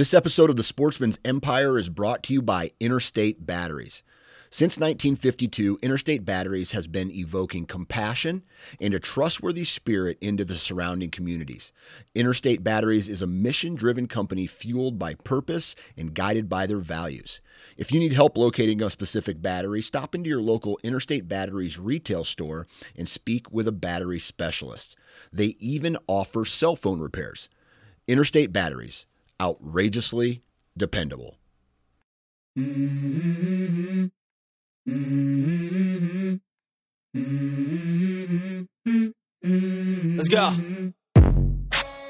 This episode of The Sportsman's Empire is brought to you by Interstate Batteries. Since 1952, Interstate Batteries has been evoking compassion and a trustworthy spirit into the surrounding communities. Interstate Batteries is a mission driven company fueled by purpose and guided by their values. If you need help locating a specific battery, stop into your local Interstate Batteries retail store and speak with a battery specialist. They even offer cell phone repairs. Interstate Batteries, outrageously dependable. Let's go.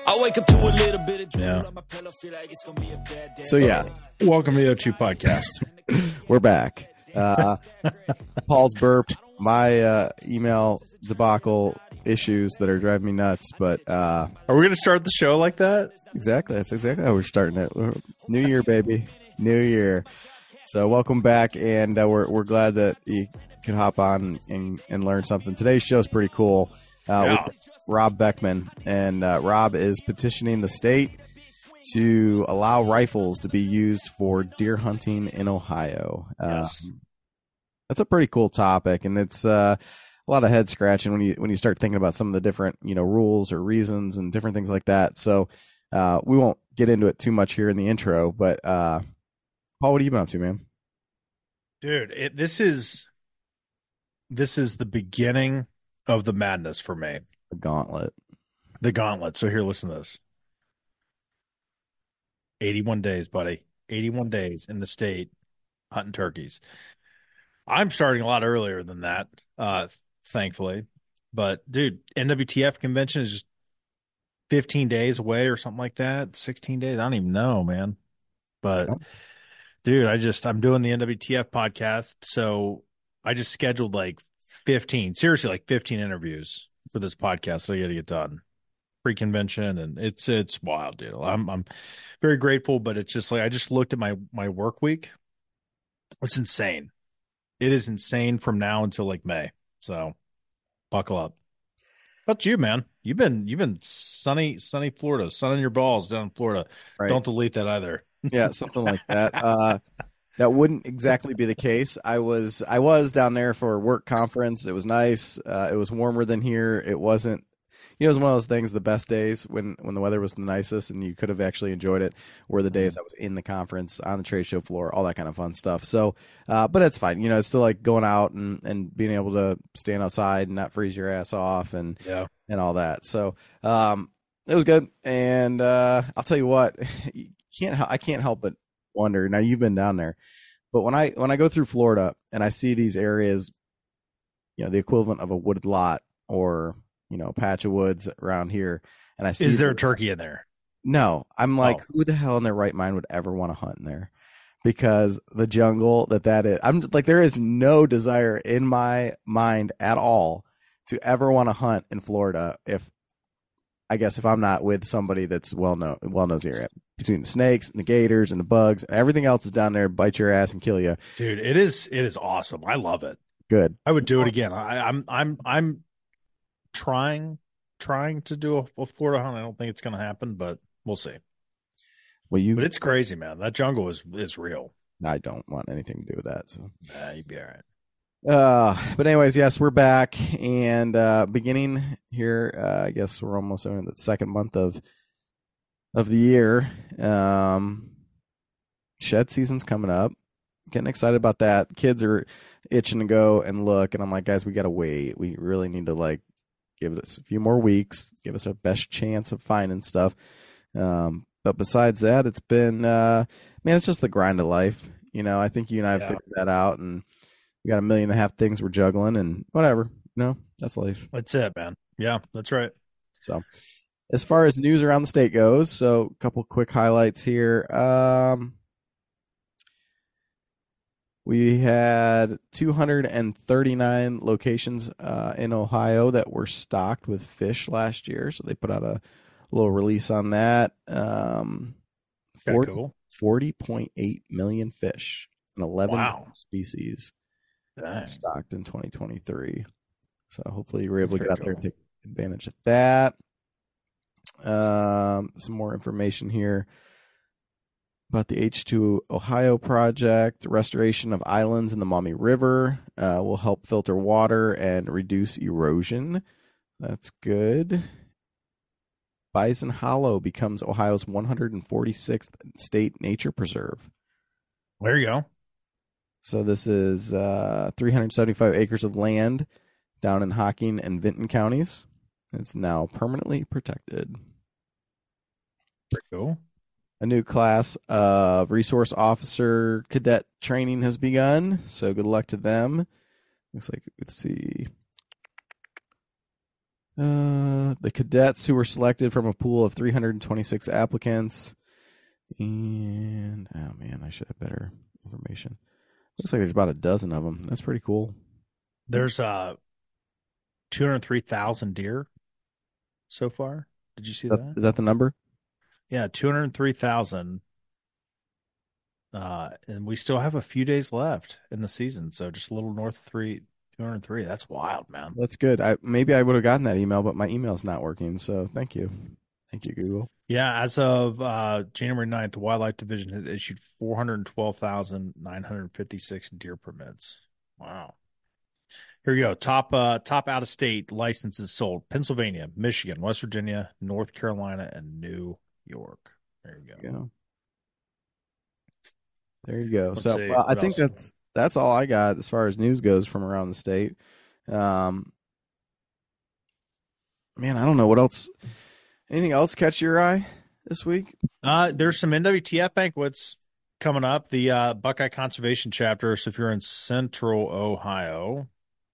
I wake up to a little bit of Yeah. on my pillow, feel like it's gonna be a bad day. So yeah, welcome to the O2 podcast. We're back. Uh, Paul's burped. My uh, email debacle issues that are driving me nuts, but uh, Are we going to start the show like that? exactly that's exactly how we're starting it. New year, baby, new year. So welcome back, and uh, we're we're glad that you could hop on and, and learn something. Today's show is pretty cool. Uh, Yeah. with Rob Beckman, and uh, Rob is petitioning the state to allow rifles to be used for deer hunting in Ohio. Yes. Um, that's a pretty cool topic, and it's uh, a lot of head scratching when you when you start thinking about some of the different you know rules or reasons and different things like that. So uh, we won't get into it too much here in the intro, but uh, Paul, what have you been up to, man? Dude, it, this is this is the beginning of the madness for me. The gauntlet. The gauntlet. So here, listen to this. 81 days, buddy. 81 days in the state hunting turkeys. I'm starting a lot earlier than that, uh, thankfully. But dude, NWTF convention is just 15 days away or something like that. 16 days. I don't even know, man. But dude, I just I'm doing the NWTF podcast, so I just scheduled like 15, seriously like 15 interviews for this podcast that I got to get done pre-convention and it's it's wild dude i'm i'm very grateful but it's just like i just looked at my my work week it's insane it is insane from now until like may so buckle up but you man you've been you've been sunny sunny florida sun on your balls down in florida Right. don't delete that either yeah, something like that. Uh, that wouldn't exactly be the case. I was I was down there for a work conference. It was nice. Uh, it was warmer than here. It wasn't. You know, it was one of those things. The best days when when the weather was the nicest and you could have actually enjoyed it were the days I was in the conference on the trade show floor, all that kind of fun stuff. So, uh, but it's fine. You know, it's still like going out and and being able to stand outside and not freeze your ass off and yeah and all that. So um, it was good. And uh, I'll tell you what, you can't I can't help but wonder. Now you've been down there, but when I when I go through Florida and I see these areas, you know, the equivalent of a wooded lot or you know, patch of woods around here, and I see is there a turkey in there no, I'm like, Oh. who the hell in their right mind would ever want to hunt in there? Because the jungle that that is, I'm like, there is no desire in my mind at all to ever want to hunt in Florida. If I guess if I'm not with somebody that's well known, well knows the area between the snakes and the gators and the bugs and everything else is down there, bite your ass and kill you. dude it is it is awesome i love it Good. I would do it again. I, I'm I'm I'm trying trying to do a, a Florida hunt. I don't think it's going to happen, but we'll see. Well, you, But it's crazy, man. That jungle is is real. I don't want anything to do with that. So. Nah, you'd be all right. Uh, but anyways, yes, we're back and uh, beginning here. Uh, I guess we're almost in the second month of of the year. Um, shed season's coming up. Getting excited about that. Kids are itching to go and look, and I'm like, guys, we gotta wait. We really need to like give us a few more weeks. Give us our best chance of finding stuff. Um, but besides that, it's been uh, man, it's just the grind of life. You know, I think you and I have Yeah. figured that out, and we got a million and a half things we're juggling, and whatever. You know, that's life. That's it, man. Yeah, that's right. So, as far as news around the state goes, so a couple quick highlights here. Um, we had 239 locations uh, in Ohio that were stocked with fish last year. So they put out a little release on that. Um, 40 cool. 40.8 million fish and 11 Wow. species Dang. stocked in 2023. So hopefully you were able That's to get out very there and take advantage of that. Um, some more information here. About the H2 Ohio project. Restoration of islands in the Maumee River uh, will help filter water and reduce erosion. That's good. Bison Hollow becomes Ohio's 146th state nature preserve. There you go. So this is uh, 375 acres of land down in Hocking and Vinton counties. It's now permanently protected. Pretty cool. A new class of resource officer cadet training has begun. So good luck to them. Looks like let's see. Uh, the cadets who were selected from a pool of 326 applicants. And oh man, I should have better information. Looks like there's about a dozen of them. That's pretty cool. There's uh 203,000 deer so far. Did you see that, that? is that the number? Yeah, 203,000. Uh, and we still have a few days left in the season. So just a little north of three, 203. That's wild, man. That's good. I maybe I would have gotten that email, but my email's not working. So thank you, thank you, Google. Yeah, as of uh, January 9th, the Wildlife Division had issued 412,956 deer permits. Wow. Here we go. Top uh, top out of state licenses sold: Pennsylvania, Michigan, West Virginia, North Carolina, and New York. There you go. There you go. There you go. Let's so well, I think else? that's that's all I got as far as news goes from around the state. Um, man, I don't know what else. Anything else catch your eye this week? Uh, there's some NWTF banquets coming up. The uh, Buckeye Conservation Chapter. So if you're in Central Ohio,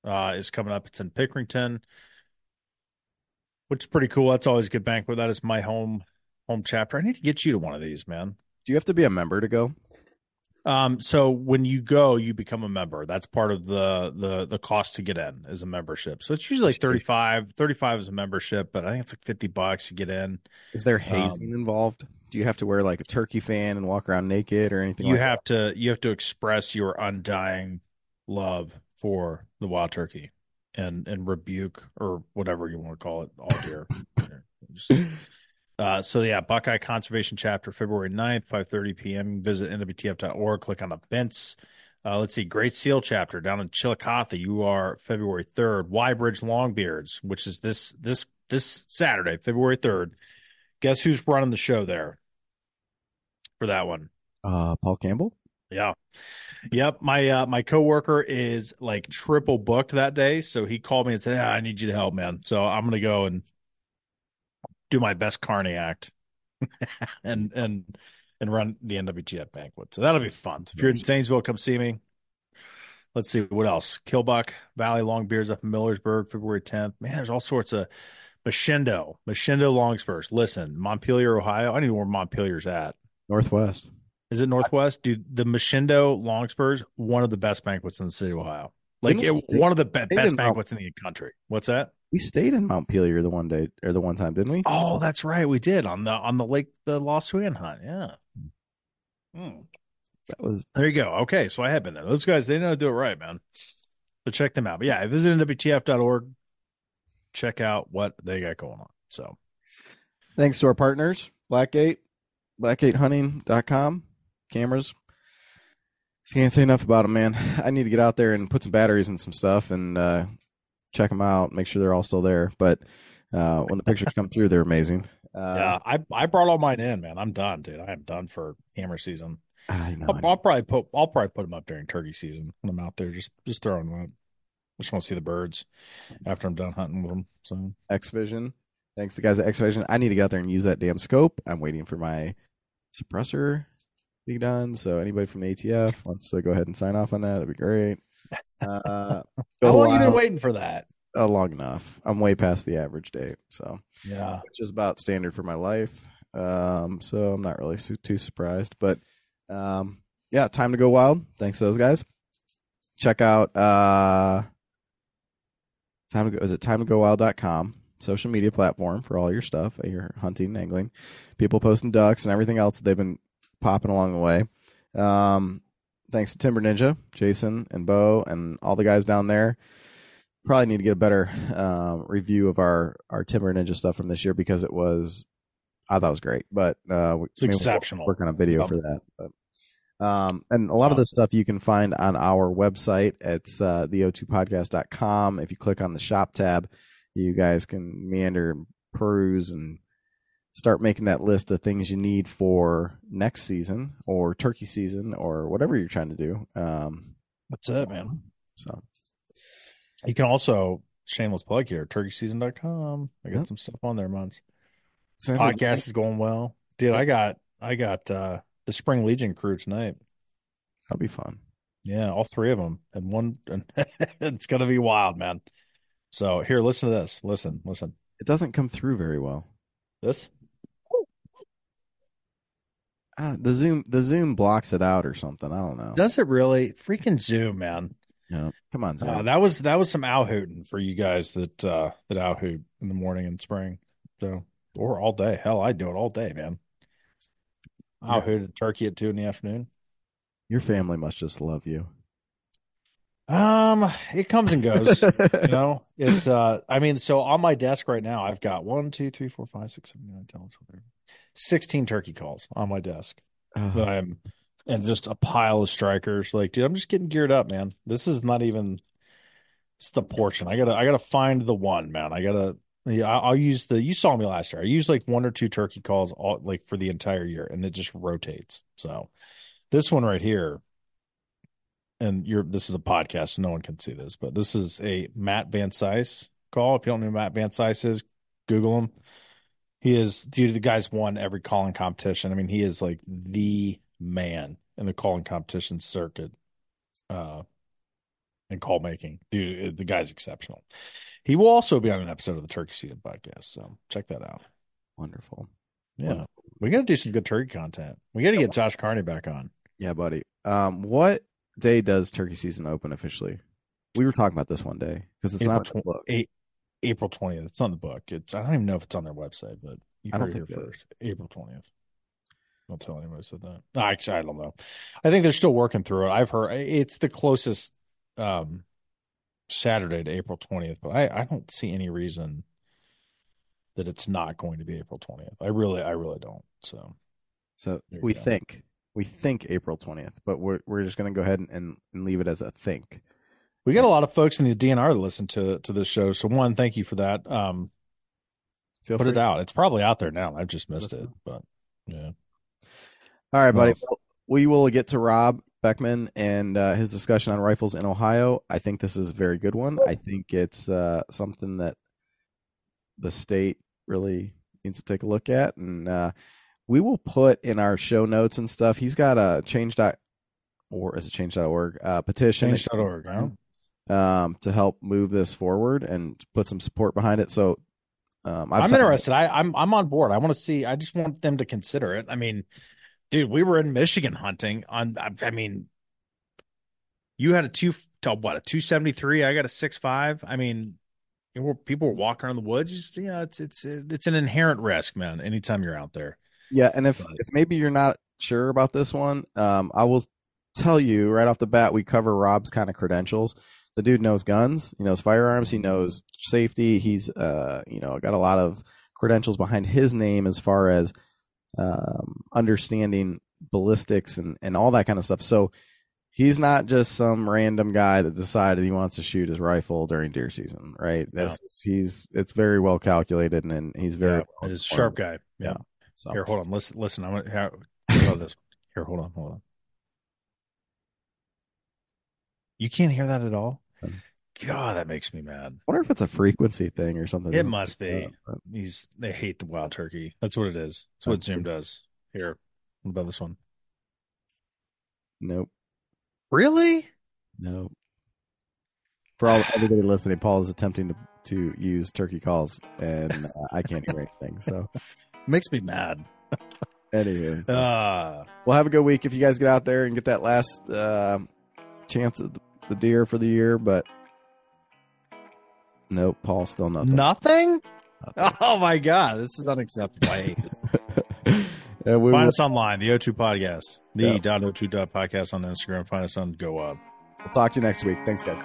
uh, is coming up. It's in Pickerington, which is pretty cool. That's always a good banquet. That is my home home chapter. I need to get you to one of these, man. Do you have to be a member to go? Um, so when you go, you become a member. That's part of the the the cost to get in is a membership. So it's usually like 35, 35 is a membership, but I think it's like 50 bucks to get in. Is there hazing involved? Do you have to wear like a turkey fan and walk around naked or anything? you like have to you have to express your undying love for the wild turkey and and rebuke or whatever you want to call it all deer Just- uh, so yeah buckeye conservation chapter february 9th 5.30 p.m visit nwtf.org click on events uh, let's see great seal chapter down in chillicothe you are february 3rd y-bridge longbeards which is this this this saturday february 3rd guess who's running the show there for that one? Uh, Paul Campbell. yeah. Yep. My uh my coworker is like triple booked that day. So he called me and said, ah, I need you to help, man. So I'm gonna go and do my best Carney act and and and run the NWTF banquet. So that'll be fun. So if you're in Zanesville, come see me. Let's see what else. Killbuck Valley Longbeards up in Millersburg, February 10th. Man, there's all sorts of Michindoh, Michindoh Longspurs. Listen, Montpelier, Ohio. I need to know where Montpelier's at. Northwest. Is it Northwest? Dude, the Michindoh Longspurs, one of the best banquets in the city of Ohio. Like it, one of the be- best banquets in the country. What's that? We stayed in Montpelier the one day or the one time, didn't we? Oh, that's right. We did on the on the lake the Lost Swan hunt. Yeah. Hmm. That was There you go. Okay, so I have been there. Those guys, they know how to do it right, man. But check them out. But yeah, visit nwtf.org. Check out what they got going on. So thanks to our partners, Blackgate, blackgatehunting.com, cameras. Can't say enough about them, man. I need to get out there and put some batteries in some stuff and uh, check them out, make sure they're all still there. But uh, when the pictures come through, they're amazing. Uh, yeah, I I brought all mine in, man. I'm done, dude. I am done for hammer season. I know. I'll, I'll probably put I'll probably put them up during turkey season when I'm out there, just just throwing them up. Just want to see the birds after I'm done hunting with them. So XVision. Thanks to the guys at XVision. I need to get out there and use that damn scope. I'm waiting for my suppressor to be done. So anybody from the ATF wants to go ahead and sign off on that, that'd be great. Uh, how long you been waiting for that? Uh, long enough. I'm way past the average date, so Yeah, which is about standard for my life. Um, so I'm not really su- too surprised. But um, yeah, time to go wild. Thanks to those guys. Check out uh, time to go. Is it time to go wild.com? Social media platform for all your stuff, your hunting, angling, people posting ducks and everything else that they've been popping along the way. Um, thanks to Timber Ninja, Jason and Bo, and all the guys down there probably need to get a better um, review of our our Timber Ninja stuff from this year because it was I thought it was great, but uh, It's maybe we'll exceptional. Work on a video for that, but. Um, and a lot of this stuff you can find on our website. It's uh, the o2podcast.com. If you click on the shop tab, you guys can meander and peruse and start making that list of things you need for next season or turkey season or whatever you're trying to do. Um, That's it, man. so You can also shameless plug here, turkeyseason.com. I got Yep. some stuff on there, months. so Podcast is going well. Dude, I got I got uh the Spring Legion crew tonight. that'll be fun. Yeah, all three of them, and one. And it's gonna be wild, man. So here, listen to this. Listen, listen. It doesn't come through very well. This. Uh, the zoom, the zoom blocks it out or something. I don't know. Does it really? Freaking zoom, man. yeah. Come on, zoom. Uh, that was that was some owl hooting for you guys that uh that owl hoot in the morning and spring. So or all day. Hell, I do it all day, man. Owl hooted turkey at two in the afternoon. Your family must just love you. Um, it comes and goes. you know, it. Uh, I mean, so on my desk right now, I've got one, two, three, four, five, six, seven, eight, nine, 10, 11, 12, 13, 16 turkey calls on my desk uh-huh. that I'm, and just a pile of strikers. Like, dude, I'm just getting geared up, man. This is not even. It's the portion. I gotta, I gotta find the one, man. I gotta. Yeah, I- I'll use the. You saw me last year. I use like one or two turkey calls, all like for the entire year, and it just rotates. So, this one right here, and you're this is a podcast, so no one can see this, but this is a Matt Van Cise call. If you don't know who Matt Van Cise is, Google him. He is dude, the guy's won every calling competition. I mean, he is like the man in the calling competition circuit. Uh and call making. Dude, the guy's exceptional. He will also be on an episode of the Turkey Season podcast, so check that out. Wonderful. Yeah. We gotta do some good turkey content. We gotta get Josh Carney back on. Yeah, buddy. Um, what day does turkey season open officially? We were talking about this one day because it's April not tw- eight, April twentieth. It's on the book. It's I don't even know if it's on their website, but you I don't think here first. April twentieth. Don't tell anybody said that. No, actually, I don't know. I think they're still working through it. I've heard it's the closest um, Saturday to April twentieth, but I, I don't see any reason that it's not going to be April twentieth. I really, I really don't. So So we go. think we think April twentieth, but we're we're just gonna go ahead and, and, and leave it as a think. We got a lot of folks in the DNR that listen to to this show. So one, thank you for that. Um, Feel put free. it out. It's probably out there now. I've just missed it, but yeah. All right, buddy. Well- Well, we will get to Rob Beckman and uh, his discussion on rifles in Ohio. I think this is a very good one. I think it's uh, something that the state really needs to take a look at, and uh, we will put in our show notes and stuff. He's got a change dot or is it change.org uh, petition that Change.org, huh? Um, to help move this forward and put some support behind it. So um, I've I'm interested. I, I'm I'm on board. I want to see. I just want them to consider it. I mean, dude, we were in Michigan hunting on. I, I mean, you had a two to what a two seventy three. I got a six five. I mean, people were walking around the woods. Just you know, it's it's it's an inherent risk, man. Anytime you're out there, Yeah, and if, But- if maybe you're not sure about this one, um, I will tell you right off the bat. We cover Rob's kind of credentials. The dude knows guns. He knows firearms. He knows safety. He's uh, you know, got a lot of credentials behind his name as far as um, understanding ballistics and and all that kind of stuff. So he's not just some random guy that decided he wants to shoot his rifle during deer season, right? That's he's it's very well calculated and, and he's very yeah, well it is a sharp guy. Yeah. So Here, hold on. Listen, listen. I'm gonna how about this. Here, hold on, hold on. You can't hear that at all. God, that makes me mad. I wonder if it's a frequency thing or something. It must be. Uh, These they hate the wild turkey. That's what it is. That's what Zoom does. Here, what about this one? Nope. Really? Nope. For all everybody listening, Paul is attempting to to use turkey calls, and uh, I can't hear anything. So, Makes me mad. anyway, so Uh well, have a good week if you guys get out there and get that last uh, chance at the, the deer for the year. But nope, Paul still nothing. nothing. Nothing. Oh my god, this is unacceptable. I hate this. and we Find will, us online, the O2 Podcast, the Yeah. dot O2 dot podcast on Instagram. Find us on Go Up. we'll talk to you next week. Thanks, guys.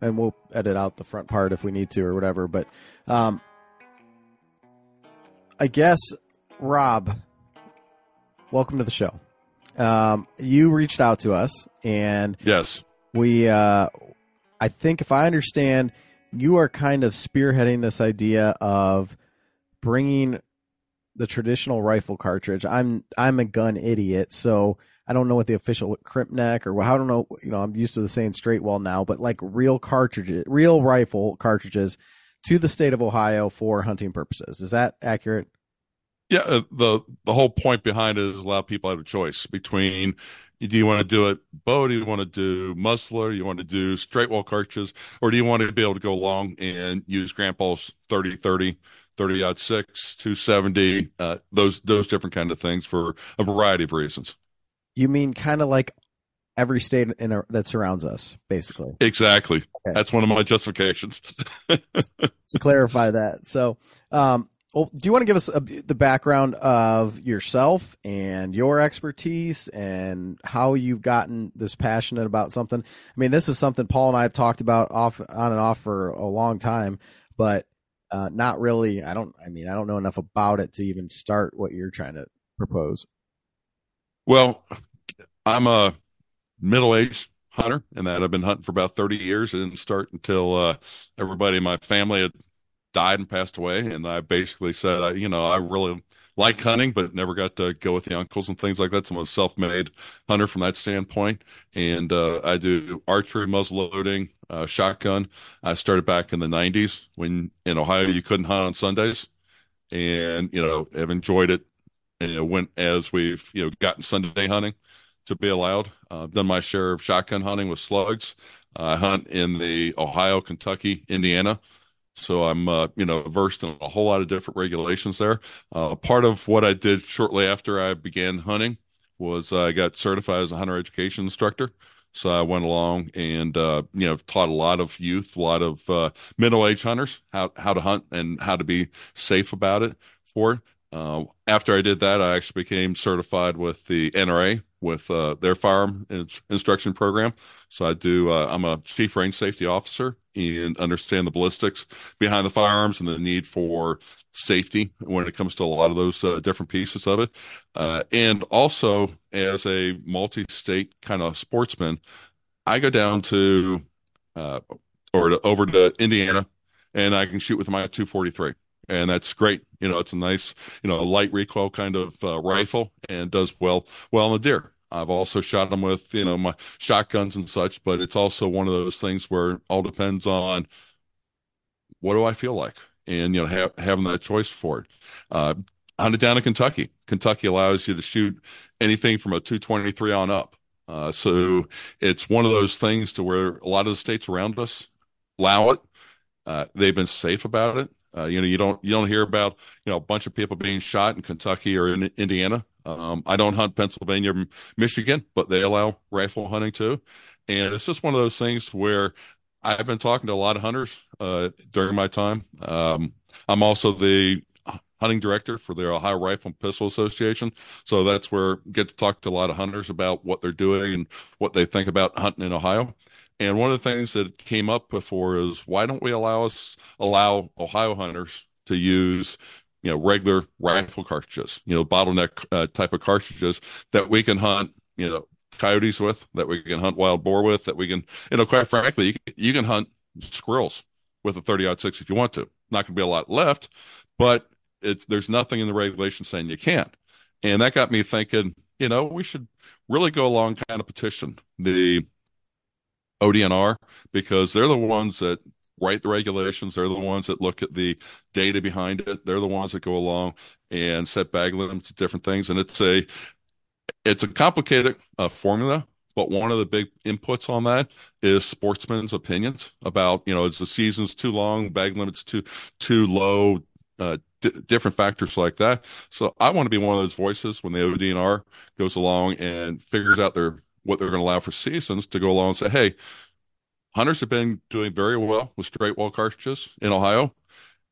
and we'll edit out the front part if we need to or whatever. But um, I guess Rob, welcome to the show. Um, you reached out to us, and Yes. we, uh, I think, if I understand, you are kind of spearheading this idea of bringing the traditional rifle cartridge. I'm I'm a gun idiot, so I don't know what the official crimp neck or I don't know. You know, I'm used to the saying straight wall now, but like real cartridges, real rifle cartridges to the state of Ohio for hunting purposes. Is that accurate? Yeah, uh, the the whole point behind it is allow people to have a choice between do you want to do it bow, do you want to do muzzler, you want to do straight wall cartridges, or do you want to be able to go long and use grandpa's 30 30 30 out 6 270 uh, those those different kind of things for a variety of reasons You mean kind of like every state in a, that surrounds us, basically. exactly Okay. that's one of my justifications to clarify that. So, um, well, do you want to give us a, the background of yourself and your expertise and how you've gotten this passionate about something? I mean, this is something Paul and I have talked about off on and off for a long time, but uh, not really. I don't. I mean, I don't know enough about it to even start what you're trying to propose. Well, I'm a middle-aged hunter, and that I've been hunting for about 30 years. I didn't start until uh, everybody in my family had died and passed away, and I basically said, I, you know, I really like hunting, but never got to go with the uncles and things like that. So I'm a self-made hunter from that standpoint, and uh, I do archery, muzzle loading, uh, shotgun. I started back in the 90s when in Ohio you couldn't hunt on Sundays, and you know, have enjoyed it know, went as we've you know gotten Sunday hunting to be allowed. Uh, I've done my share of shotgun hunting with slugs. I hunt in the Ohio, Kentucky, Indiana, so I'm uh, you know versed in a whole lot of different regulations there. Uh, part of what I did shortly after I began hunting was I got certified as a hunter education instructor. So I went along and uh, you know taught a lot of youth, a lot of uh, middle-aged hunters how how to hunt and how to be safe about it for it. Uh, after I did that, I actually became certified with the NRA with uh, their firearm in- instruction program. So I do. Uh, I'm a chief range safety officer and understand the ballistics behind the firearms and the need for safety when it comes to a lot of those uh, different pieces of it. Uh, and also, as a multi-state kind of sportsman, I go down to or to, over to Indiana, and I can shoot with my 243 and that's great. You know, it's a nice, you know, a light recoil kind of uh, rifle and does well well in the deer. I've also shot them with, you know, my shotguns and such, but it's also one of those things where it all depends on what do I feel like, and you know, ha- having that choice for it. Uh, hunted down in Kentucky. Kentucky allows you to shoot anything from a 223 on up. Uh, so it's one of those things to where a lot of the states around us allow it. Uh, they've been safe about it. Uh, you know, you don't you don't hear about you know a bunch of people being shot in Kentucky or in Indiana. Um, I don't hunt Pennsylvania, Michigan, but they allow rifle hunting too, and it's just one of those things where I've been talking to a lot of hunters uh, during my time. Um, I'm also the hunting director for the Ohio Rifle and Pistol Association, so that's where I get to talk to a lot of hunters about what they're doing and what they think about hunting in Ohio. And one of the things that came up before is why don't we allow us allow Ohio hunters to use you know regular rifle cartridges, you know bottleneck uh, type of cartridges that we can hunt, you know coyotes with, that we can hunt wild boar with, that we can, you know, quite frankly, you can, you can hunt squirrels with a 30 six if you want to. Not going to be a lot left, but it's there's nothing in the regulation saying you can't. And that got me thinking, you know, we should really go along kind of petition the ODNR because they're the ones that write the regulations. They're the ones that look at the data behind it. They're the ones that go along and set bag limits, different things. And it's a it's a complicated uh, formula, but one of the big inputs on that is sportsmen's opinions about you know is the season's too long, bag limits too too low, uh, d- different factors like that. So I want to be one of those voices when the ODNR goes along and figures out their what they're going to allow for seasons to go along and say, hey, hunters have been doing very well with straight wall cartridges in Ohio.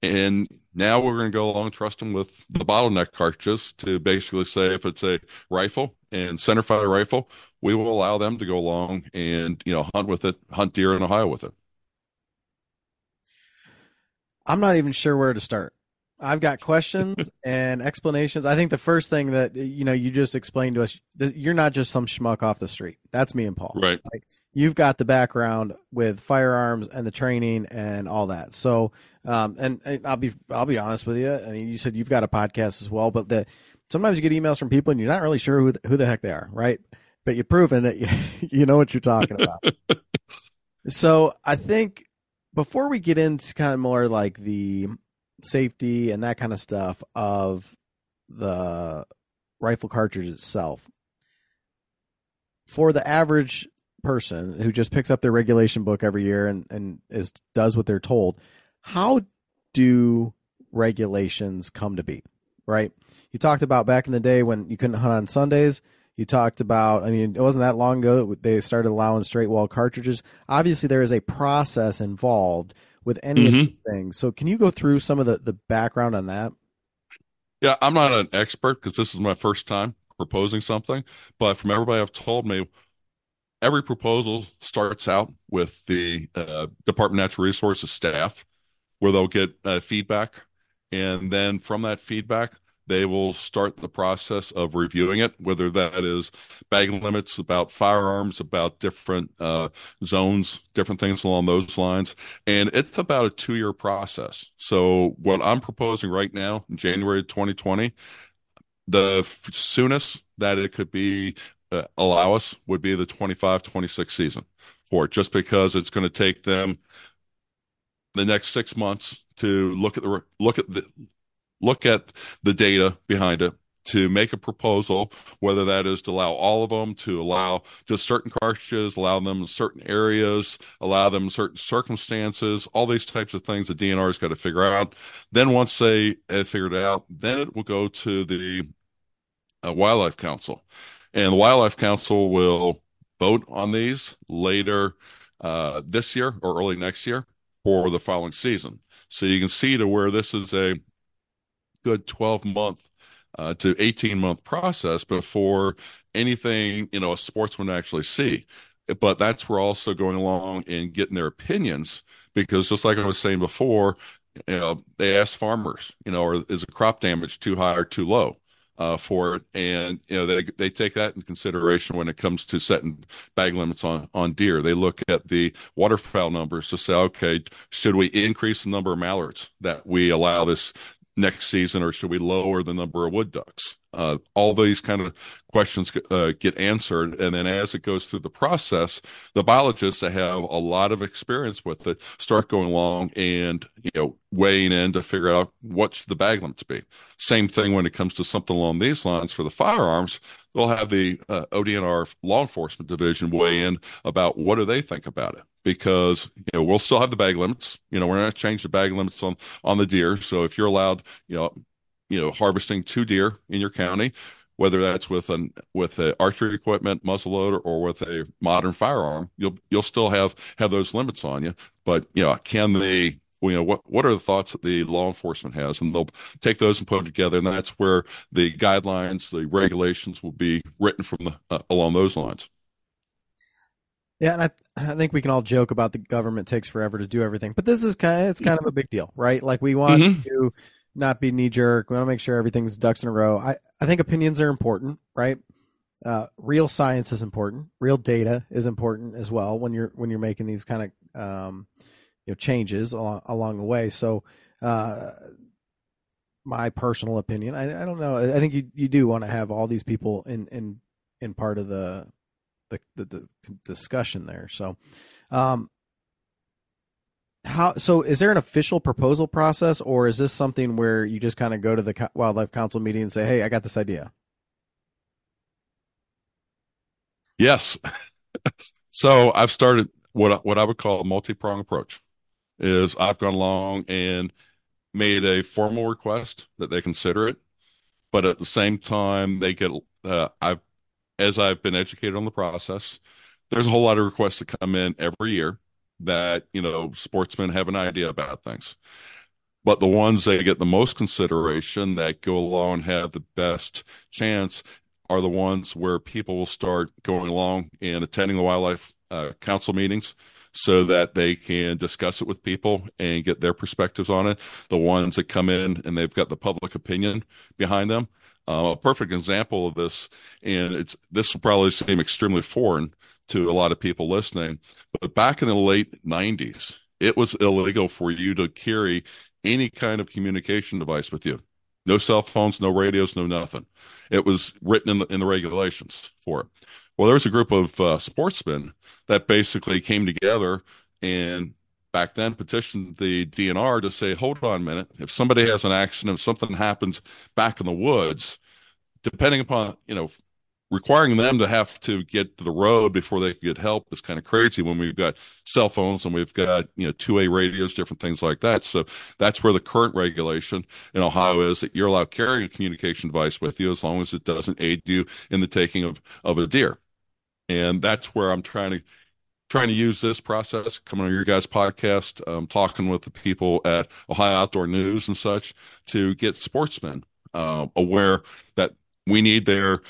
And now we're going to go along and trust them with the bottleneck cartridges to basically say if it's a rifle and centerfire rifle, we will allow them to go along and you know hunt with it, hunt deer in Ohio with it. I'm not even sure where to start. I've got questions and explanations. I think the first thing that you know you just explained to us, you're not just some schmuck off the street. That's me and Paul. Right. Like, you've got the background with firearms and the training and all that. So, um, and, and, I'll be I'll be honest with you. I mean, you said you've got a podcast as well, but the sometimes you get emails from people and you're not really sure who the, who the heck they are, right? But you've proven that you, you know what you're talking about. so I think before we get into kind of more like the safety and that kind of stuff of the rifle cartridge itself, for the average person who just picks up their regulation book every year and, and is does what they're told, how do regulations come to be? Right? You talked about back in the day when you couldn't hunt on Sundays. You talked about, I mean, it wasn't that long ago they started allowing straight wall cartridges. Obviously, there is a process involved with any mm-hmm. of these things. So, can you go through some of the, the background on that? Yeah, I'm not an expert because this is my first time proposing something, but from everybody I've told me, every proposal starts out with the uh, Department of Natural Resources staff, where they'll get uh, feedback, and then from that feedback, they will start the process of reviewing it, whether that is bag limits about firearms, about different uh, zones, different things along those lines. And it's about a two year process. So, what I'm proposing right now, January 2020, the soonest that it could be uh, allow us would be the 25 26 season for it, just because it's going to take them the next six months to look at the look at the look at the data behind it to make a proposal, whether that is to allow all of them, to allow just certain cartridges, allow them in certain areas, allow them in certain circumstances, all these types of things the DNR has got to figure out. Then once they have figured it out, then it will go to the uh, Wildlife Council. And the Wildlife Council will vote on these later uh, this year or early next year for the following season. So you can see to where this is a good 12 month uh, to 18 month process before anything you know a sportsman actually see but that's where also going along and getting their opinions because just like i was saying before you know they ask farmers you know or is the crop damage too high or too low uh, for it, and you know they they take that in consideration when it comes to setting bag limits on on deer. They look at the waterfowl numbers to say, okay, should we increase the number of mallards that we allow this next season, or should we lower the number of wood ducks? Uh, all these kind of questions uh, get answered, and then as it goes through the process, the biologists that have a lot of experience with it start going along and you know weighing in to figure out what the bag limits be. Same thing when it comes to something along these lines for the firearms. They'll have the uh, ODNR law enforcement division weigh in about what do they think about it because you know we'll still have the bag limits. You know we're not change the bag limits on on the deer. So if you're allowed, you know you know harvesting two deer in your county whether that's with an with a archery equipment muzzleloader or with a modern firearm you'll you'll still have have those limits on you but you know can they you know what what are the thoughts that the law enforcement has and they'll take those and put them together and that's where the guidelines the regulations will be written from the uh, along those lines yeah, and I, I think we can all joke about the government takes forever to do everything, but this is kind of it's kind of a big deal, right? Like we want mm-hmm. to not be knee jerk. We want to make sure everything's ducks in a row. I, I think opinions are important, right? Uh, real science is important. Real data is important as well when you're when you're making these kind of um, you know changes along along the way. So, uh, my personal opinion, I, I don't know. I think you you do want to have all these people in in in part of the the the, the discussion there. So, um, how so is there an official proposal process or is this something where you just kind of go to the wildlife council meeting and say hey i got this idea yes. So i've started what what i would call a multi-prong approach is i've gone along and made a formal request that they consider it but at the same time they get uh, i've as i've been educated on the process there's a whole lot of requests that come in every year that you know sportsmen have an idea about things but the ones that get the most consideration that go along and have the best chance are the ones where people will start going along and attending the wildlife uh, council meetings so that they can discuss it with people and get their perspectives on it. The ones that come in and they've got the public opinion behind them. Uh, a perfect example of this, and it's this will probably seem extremely foreign to a lot of people listening, but back in the late 90s, it was illegal for you to carry any kind of communication device with you. No cell phones, no radios, no nothing. It was written in the, in the regulations for it. Well, there was a group of uh, sportsmen that basically came together and back then petitioned the DNR to say, hold on a minute, if somebody has an accident, if something happens back in the woods, depending upon, you know, requiring them to have to get to the road before they can get help is kind of crazy when we've got cell phones and we've got you know two-way radios, different things like that. So that's where the current regulation in Ohio is that you're allowed carrying a communication device with you as long as it doesn't aid you in the taking of of a deer. And that's where I'm trying to trying to use this process, coming on your guys' podcast, um, talking with the people at Ohio Outdoor News and such to get sportsmen uh, aware that we need their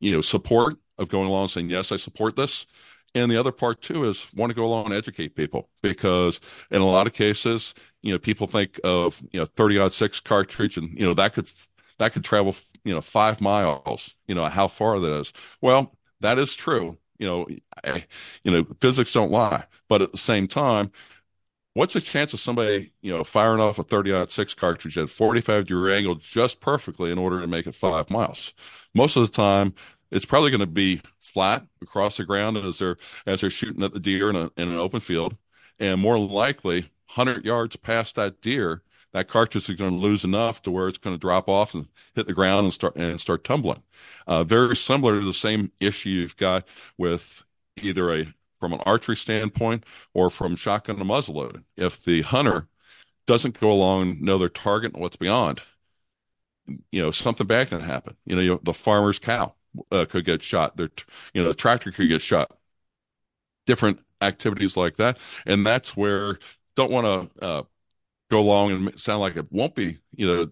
you know, support of going along and saying, yes, I support this. And the other part too is want to go along and educate people because in a lot of cases, you know, people think of, you know, 30 odd six cartridge and, you know, that could, that could travel, you know, five miles, you know, how far that is. Well, that is true. You know, I, you know, physics don't lie, but at the same time, what's the chance of somebody, you know, firing off a 30 six cartridge at 45 degree angle just perfectly in order to make it five miles? Most of the time, it's probably going to be flat across the ground as they're as they're shooting at the deer in, a, in an open field, and more likely, 100 yards past that deer, that cartridge is going to lose enough to where it's going to drop off and hit the ground and start and start tumbling. Uh, very similar to the same issue you've got with either a from an archery standpoint or from shotgun to muzzleload. If the hunter doesn't go along know their target and what's beyond, you know something bad can happen. You know, you the farmer's cow uh, could get shot. Their you know the tractor could get shot. Different activities like that, and that's where don't want to uh, go along and sound like it won't be. You know,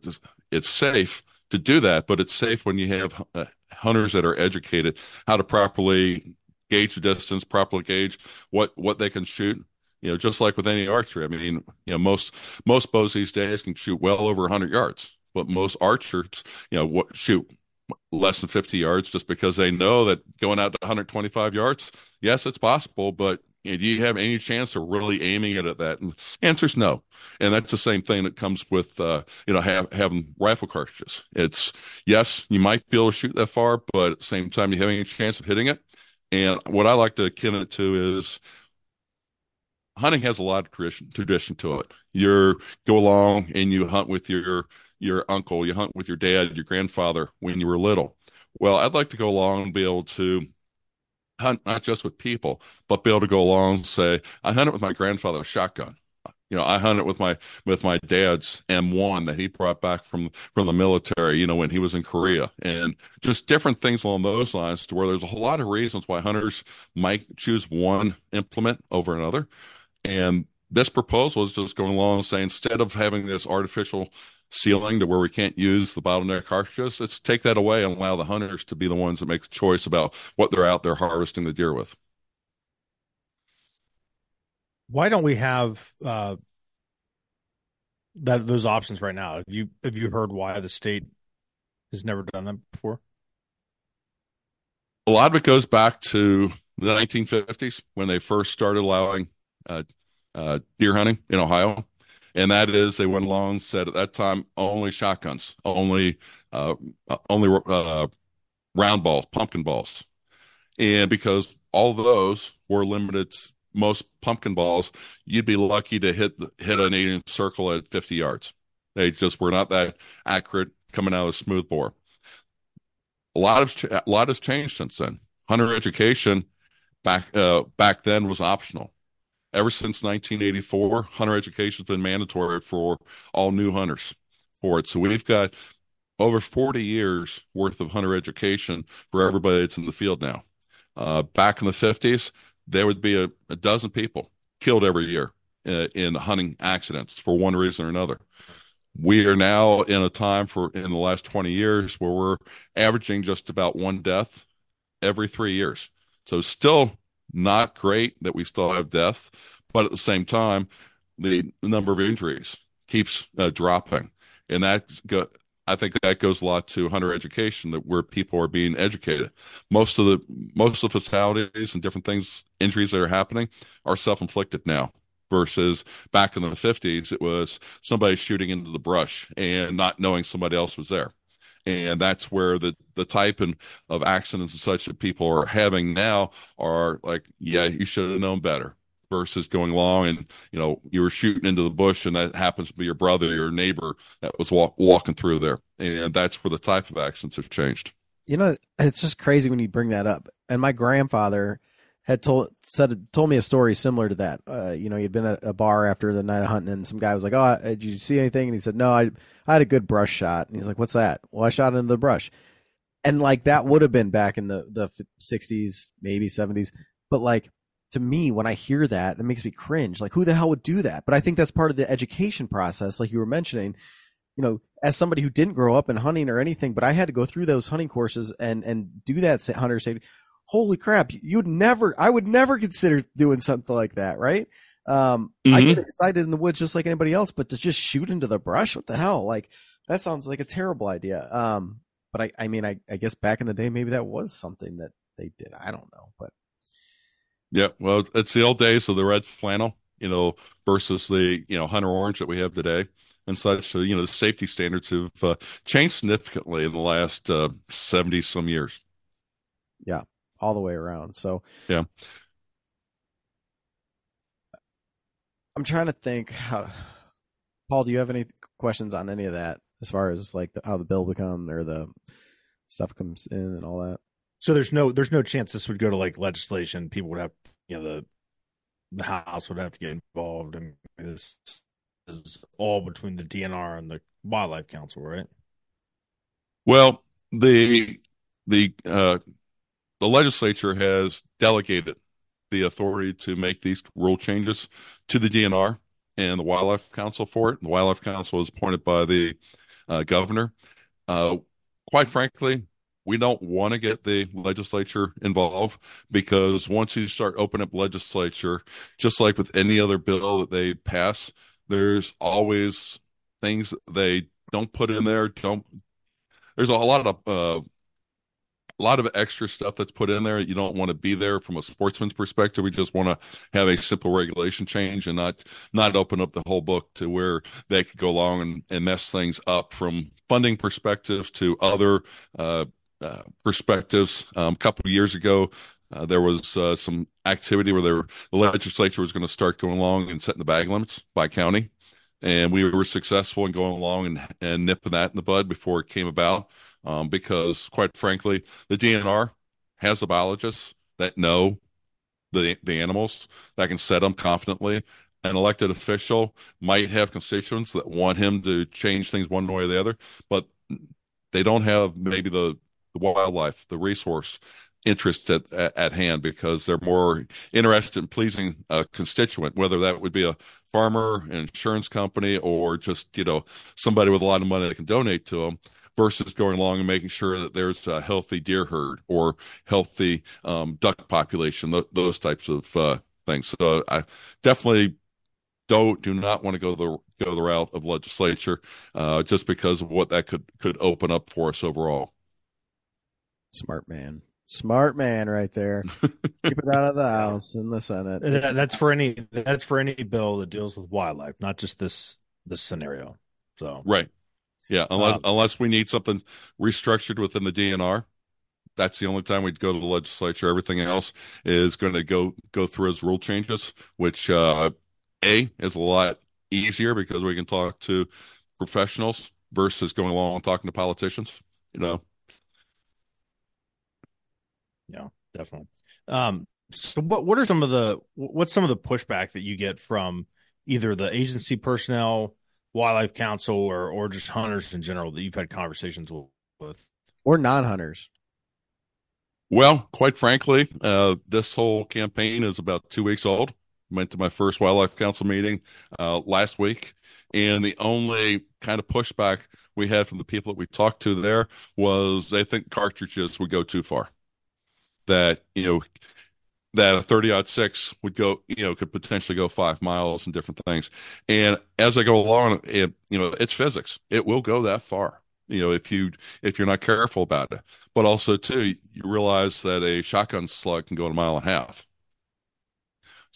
it's safe to do that, but it's safe when you have uh, hunters that are educated how to properly gauge distance, properly gauge what what they can shoot. You know, just like with any archery. I mean, you know, most most bows these days can shoot well over 100 yards, but most archers, you know, what shoot less than 50 yards just because they know that going out to 125 yards, yes, it's possible, but you know, do you have any chance of really aiming it at that? And answer's no. And that's the same thing that comes with, uh, you know, have, having rifle cartridges. It's yes, you might be able to shoot that far, but at the same time, you have any chance of hitting it. And what I like to akin it to is hunting has a lot of tradition, tradition to it. You go along and you hunt with your your uncle, you hunt with your dad, your grandfather when you were little. Well, I'd like to go along and be able to hunt not just with people, but be able to go along and say, I hunted with my grandfather's shotgun. You know, I hunted with my with my dad's M1 that he brought back from from the military. You know, when he was in Korea, and just different things along those lines. To where there's a whole lot of reasons why hunters might choose one implement over another, and this proposal is just going along saying instead of having this artificial ceiling to where we can't use the bottleneck cartridges. Let's take that away and allow the hunters to be the ones that make the choice about what they're out there harvesting the deer with. Why don't we have uh, that those options right now? Have you have you heard why the state has never done that before? A lot of it goes back to the 1950s when they first started allowing uh, uh, deer hunting in Ohio and that is they went along and said at that time only shotguns, only uh, only uh, round balls, pumpkin balls, and because all those were limited, most pumpkin balls you'd be lucky to hit hit an eight inch circle at fifty yards. They just were not that accurate coming out of smooth bore. A lot of a lot has changed since then. Hunter education back uh, back then was optional ever since 1984, hunter education has been mandatory for all new hunters for it. So we've got over 40 years worth of hunter education for everybody that's in the field now. Uh, back in the 50s, there would be a, a dozen people killed every year in, in hunting accidents for one reason or another. We are now in a time for in the last 20 years where we're averaging just about one death every three years. So still not great that we still have deaths, but at the same time, the number of injuries keeps uh, dropping, and that I think that goes a lot to hunter education, that where people are being educated. Most of the most of the fatalities and different things, injuries that are happening, are self inflicted now. Versus back in the fifties, it was somebody shooting into the brush and not knowing somebody else was there and that's where the the type and of accidents and such that people are having now are like yeah you should have known better versus going long and you know you were shooting into the bush and that happens to be your brother your neighbor that was walk, walking through there. And that's where the type of accidents have changed. You know it's just crazy when you bring that up. And my grandfather had told said told me a story similar to that. Uh, you know he'd been at a bar after the night of hunting and some guy was like oh uh, did you see anything? And he said no i i had a good brush shot. And he's like what's that? Well i shot into the brush. And like that would have been back in the the 60s maybe 70s but like to me, when I hear that, that makes me cringe. Like, who the hell would do that? But I think that's part of the education process, like you were mentioning. You know, as somebody who didn't grow up in hunting or anything, but I had to go through those hunting courses and and do that hunter safety. Holy crap! You'd never, I would never consider doing something like that, right? Um, mm-hmm. I get excited in the woods just like anybody else, but to just shoot into the brush, what the hell? Like that sounds like a terrible idea. Um, but I, I mean, I, I guess back in the day, maybe that was something that they did. I don't know, but yeah, well, it's the old days of the red flannel, you know, versus the you know hunter orange that we have today and such. So, you know, the safety standards have uh, changed significantly in the last seventy uh, some years. Yeah, all the way around. So yeah, I'm trying to think how. Paul, do you have any questions on any of that as far as like the, how the bill become or the stuff comes in and all that? So there's no there's no chance this would go to like legislation. People would have you know the the House would have to get involved, and this is all between the DNR and the Wildlife Council, right? Well, the the uh, the legislature has delegated the authority to make these rule changes to the DNR and the Wildlife Council for it. The Wildlife Council is appointed by the uh, governor. Uh, quite frankly, we don't want to get the legislature involved because once you start opening up legislature, just like with any other bill that they pass, there's always things they don't put in there. Don't there's a lot of uh, a lot of extra stuff that's put in there. You don't want to be there from a sportsman's perspective. We just want to have a simple regulation change and not not open up the whole book to where they could go along and, and mess things up from funding perspectives to other uh, uh, perspectives. Um, a couple of years ago, uh, there was uh, some activity where were, the legislature was going to start going along and setting the bag limits by county. And we were successful in going along and, and nipping that in the bud before it came about. Um, because, quite frankly, the DNR has the biologists that know the the animals that can set them confidently. An elected official might have constituents that want him to change things one way or the other, but they don't have maybe the the wildlife, the resource interest at, at hand because they're more interested in pleasing a constituent, whether that would be a farmer, an insurance company, or just, you know, somebody with a lot of money that can donate to them versus going along and making sure that there's a healthy deer herd or healthy um, duck population, th- those types of uh, things. So I definitely don't do not want to go the go the route of legislature uh, just because of what that could could open up for us overall. Smart man. Smart man right there. Keep it out of the house in the Senate. That, that's for any that's for any bill that deals with wildlife, not just this this scenario. So Right. Yeah, unless um, unless we need something restructured within the DNR, that's the only time we'd go to the legislature. Everything else is going to go go through as rule changes, which uh, a is a lot easier because we can talk to professionals versus going along and talking to politicians. You know, yeah, definitely. Um, so what what are some of the what's some of the pushback that you get from either the agency personnel, wildlife council, or or just hunters in general that you've had conversations with, or non hunters? Well, quite frankly, uh, this whole campaign is about two weeks old. Went to my first wildlife council meeting uh, last week, and the only kind of pushback we had from the people that we talked to there was they think cartridges would go too far that you know that a 30 aught six would go, you know, could potentially go five miles and different things. And as I go along, it, you know, it's physics. It will go that far, you know, if you, if you're not careful about it. But also too, you realize that a shotgun slug can go a mile and a half.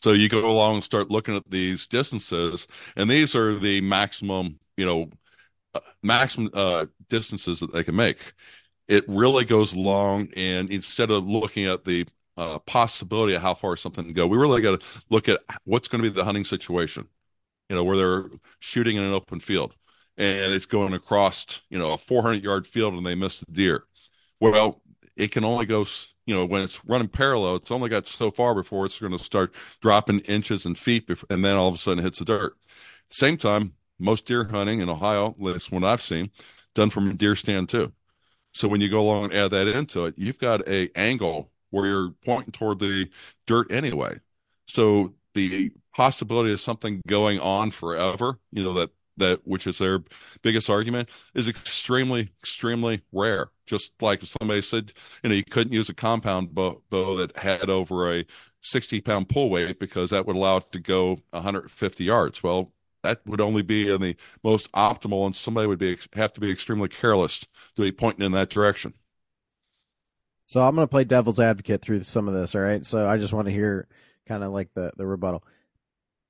So you go along and start looking at these distances, and these are the maximum, you know, uh, maximum uh, distances that they can make. It really goes long, and instead of looking at the uh, possibility of how far something can go, we really got to look at what's going to be the hunting situation. You know, where they're shooting in an open field, and it's going across, you know, a 400 yard field, and they miss the deer. Well, it can only go you know when it's running parallel it's only got so far before it's going to start dropping inches and feet before, and then all of a sudden it hits the dirt same time most deer hunting in ohio at least what i've seen done from a deer stand too so when you go along and add that into it you've got a angle where you're pointing toward the dirt anyway. So the possibility of something going on forever you know that that which is their biggest argument is extremely extremely rare. Just like somebody said you know you couldn't use a compound bow, bow that had over a 60 pound pull weight because that would allow it to go 150 yards. Well that would only be in the most optimal and somebody would be have to be extremely careless to be pointing in that direction so i'm going to play devil's advocate through some of this all right so i just want to hear kind of like the the rebuttal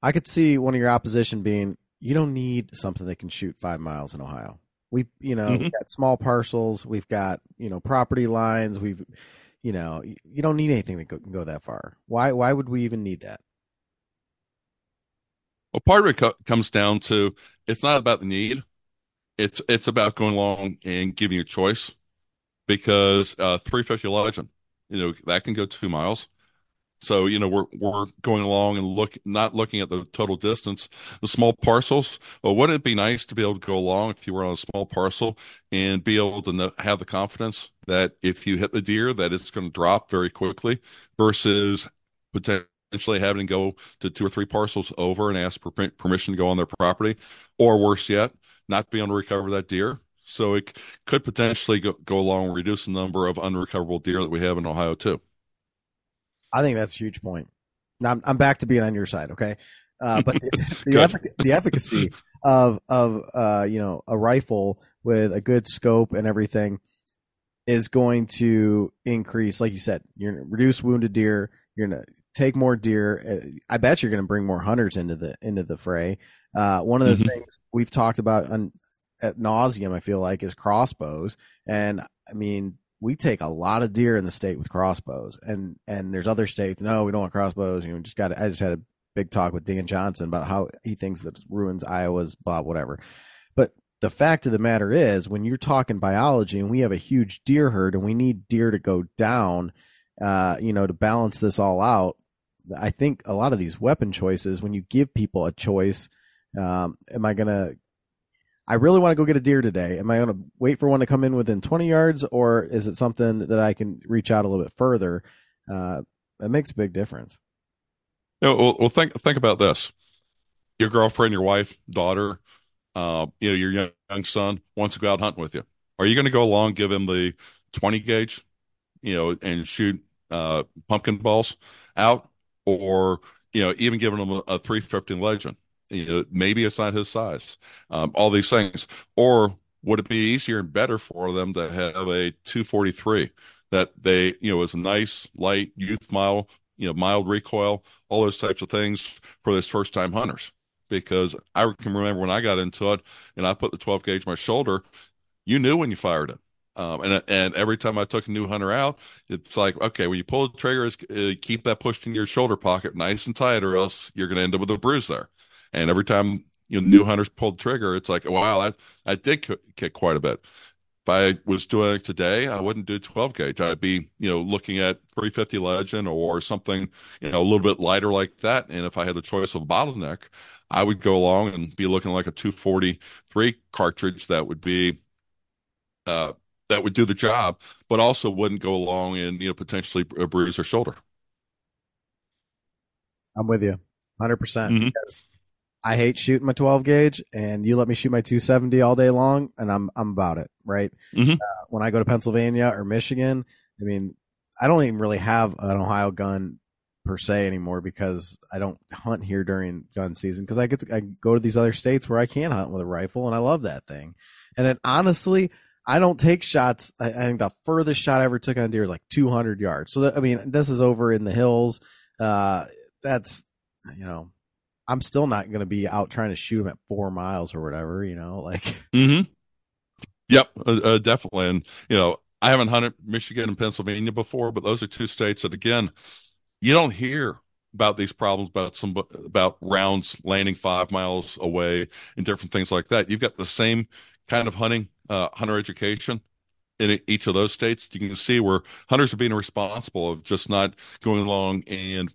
i could see one of your opposition being you don't need something that can shoot five miles in Ohio. We, you know, mm-hmm. we've got small parcels. We've got, you know, property lines. We've, you know, you don't need anything that can go that far. Why, why would we even need that? Well, part of it co- comes down to it's not about the need. It's it's about going along and giving you a choice, because uh, 350 Legend, you know, that can go two miles. So you know we're we're going along and look not looking at the total distance, the small parcels. Well, wouldn't it be nice to be able to go along if you were on a small parcel and be able to know, have the confidence that if you hit the deer, that it's going to drop very quickly, versus potentially having to go to two or three parcels over and ask for permission to go on their property, or worse yet, not be able to recover that deer. So it could potentially go, go along reduce the number of unrecoverable deer that we have in Ohio too. I think that's a huge point. Now I'm, I'm back to being on your side, okay? Uh, but the, the, effic- the, efficacy of of uh, you know a rifle with a good scope and everything is going to increase. Like you said, you're going to reduce wounded deer. You're to take more deer. Uh, I bet you're going to bring more hunters into the into the fray. Uh, one of the mm-hmm. things we've talked about on, at nauseum, I feel like, is crossbows. And I mean, we take a lot of deer in the state with crossbows, and and there's other states. No, we don't want crossbows. You know, just got. I just had a big talk with Dan Johnson about how he thinks that it ruins Iowa's blah whatever. But the fact of the matter is, when you're talking biology, and we have a huge deer herd, and we need deer to go down, uh, you know, to balance this all out. I think a lot of these weapon choices, when you give people a choice, um, am I going to I really want to go get a deer today. Am I going to wait for one to come in within 20 yards, or is it something that I can reach out a little bit further? Uh, it makes a big difference. Know, well, well, think think about this: your girlfriend, your wife, daughter, uh, you know, your young, young son wants to go out hunting with you. Are you going to go along, give him the 20 gauge, you know, and shoot uh, pumpkin balls out, or you know, even giving him a, a 350 legend? you know, maybe it's not his size, um, all these things. Or would it be easier and better for them to have a 243 that they, you know, is a nice, light, youth model, you know, mild recoil, all those types of things for this first time hunters? Because I can remember when I got into it and I put the 12 gauge on my shoulder, you knew when you fired it. Um, and and every time I took a new hunter out, it's like, okay, when you pull the trigger, uh, keep that pushed in your shoulder pocket nice and tight, or else you're going to end up with a bruise there. And every time you know, new hunters pulled trigger, it's like, wow, that, I did kick quite a bit. If I was doing it today, I wouldn't do 12 gauge. I'd be, you know, looking at 350 legend or something, you know, a little bit lighter like that. And if I had the choice of a bottleneck, I would go along and be looking like a 243 cartridge that would be, uh, that would do the job, but also wouldn't go along and, you know, potentially bruise her shoulder. I'm with you 100% mm-hmm. because I hate shooting my 12 gauge, and you let me shoot my 270 all day long, and I'm I'm about it, right? Mm-hmm. Uh, when I go to Pennsylvania or Michigan, I mean, I don't even really have an Ohio gun per se anymore because I don't hunt here during gun season because I get to, I go to these other states where I can hunt with a rifle and I love that thing. And then honestly, I don't take shots. I, I think the furthest shot I ever took on deer is like 200 yards. So that, I mean, this is over in the hills. Uh, that's you know, I'm still not going to be out trying to shoot them at four miles or whatever. You know, like. Mm-hmm. Yep, uh, uh, definitely. And you know, I haven't hunted Michigan and Pennsylvania before, but those are two states that again, you don't hear about these problems about some about rounds landing five miles away and different things like that. You've got the same kind of hunting uh, hunter education in each of those states. You can see where hunters are being responsible of just not going along and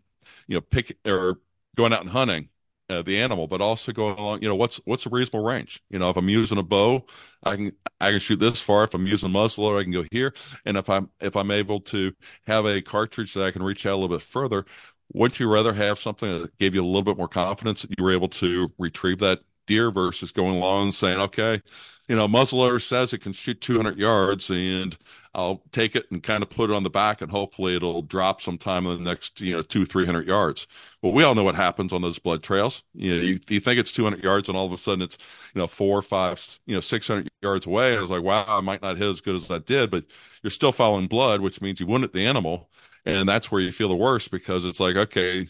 you know pick or going out and hunting uh, the animal, but also going along. You know, what's what's a reasonable range? You know, if I'm using a bow, I can I can shoot this far. If I'm using a muzzleloader, I can go here. And if I'm if I'm able to have a cartridge that I can reach out a little bit further, wouldn't you rather have something that gave you a little bit more confidence that you were able to retrieve that deer versus going along and saying, okay, you know, muzzleloader says it can shoot 200 yards and I'll take it and kind of put it on the back and hopefully it'll drop sometime in the next, you know, two, 300 yards. Well, we all know what happens on those blood trails. You know, you, you think it's 200 yards and all of a sudden it's, you know, four, five, you know, 600 yards away. And was like, wow, I might not hit as good as I did, but you're still following blood, which means you wounded the animal. And that's where you feel the worst because it's like, okay,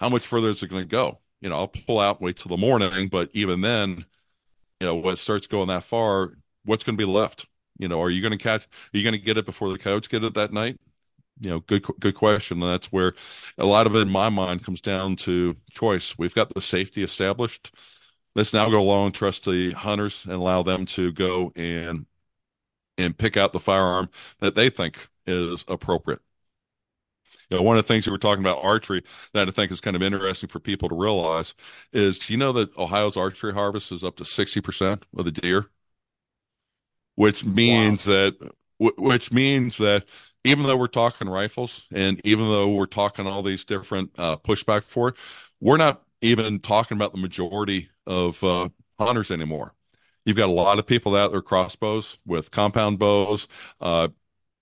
how much further is it going to go? You know, I'll pull out, wait till the morning, but even then, you know, when it starts going that far, what's going to be left? You know, are you going to catch? Are you going to get it before the coyotes get it that night? You know, good good question. And that's where a lot of it, in my mind, comes down to choice. We've got the safety established. Let's now go along, trust the hunters, and allow them to go and and pick out the firearm that they think is appropriate. You know, one of the things we were talking about archery that I think is kind of interesting for people to realize is, do you know that Ohio's archery harvest is up to 60% of the deer? Which means wow. that, which means that even though we're talking rifles and even though we're talking all these different uh, pushback for it, we're not even talking about the majority of uh, hunters anymore. You've got a lot of people out there crossbows with compound bows, uh,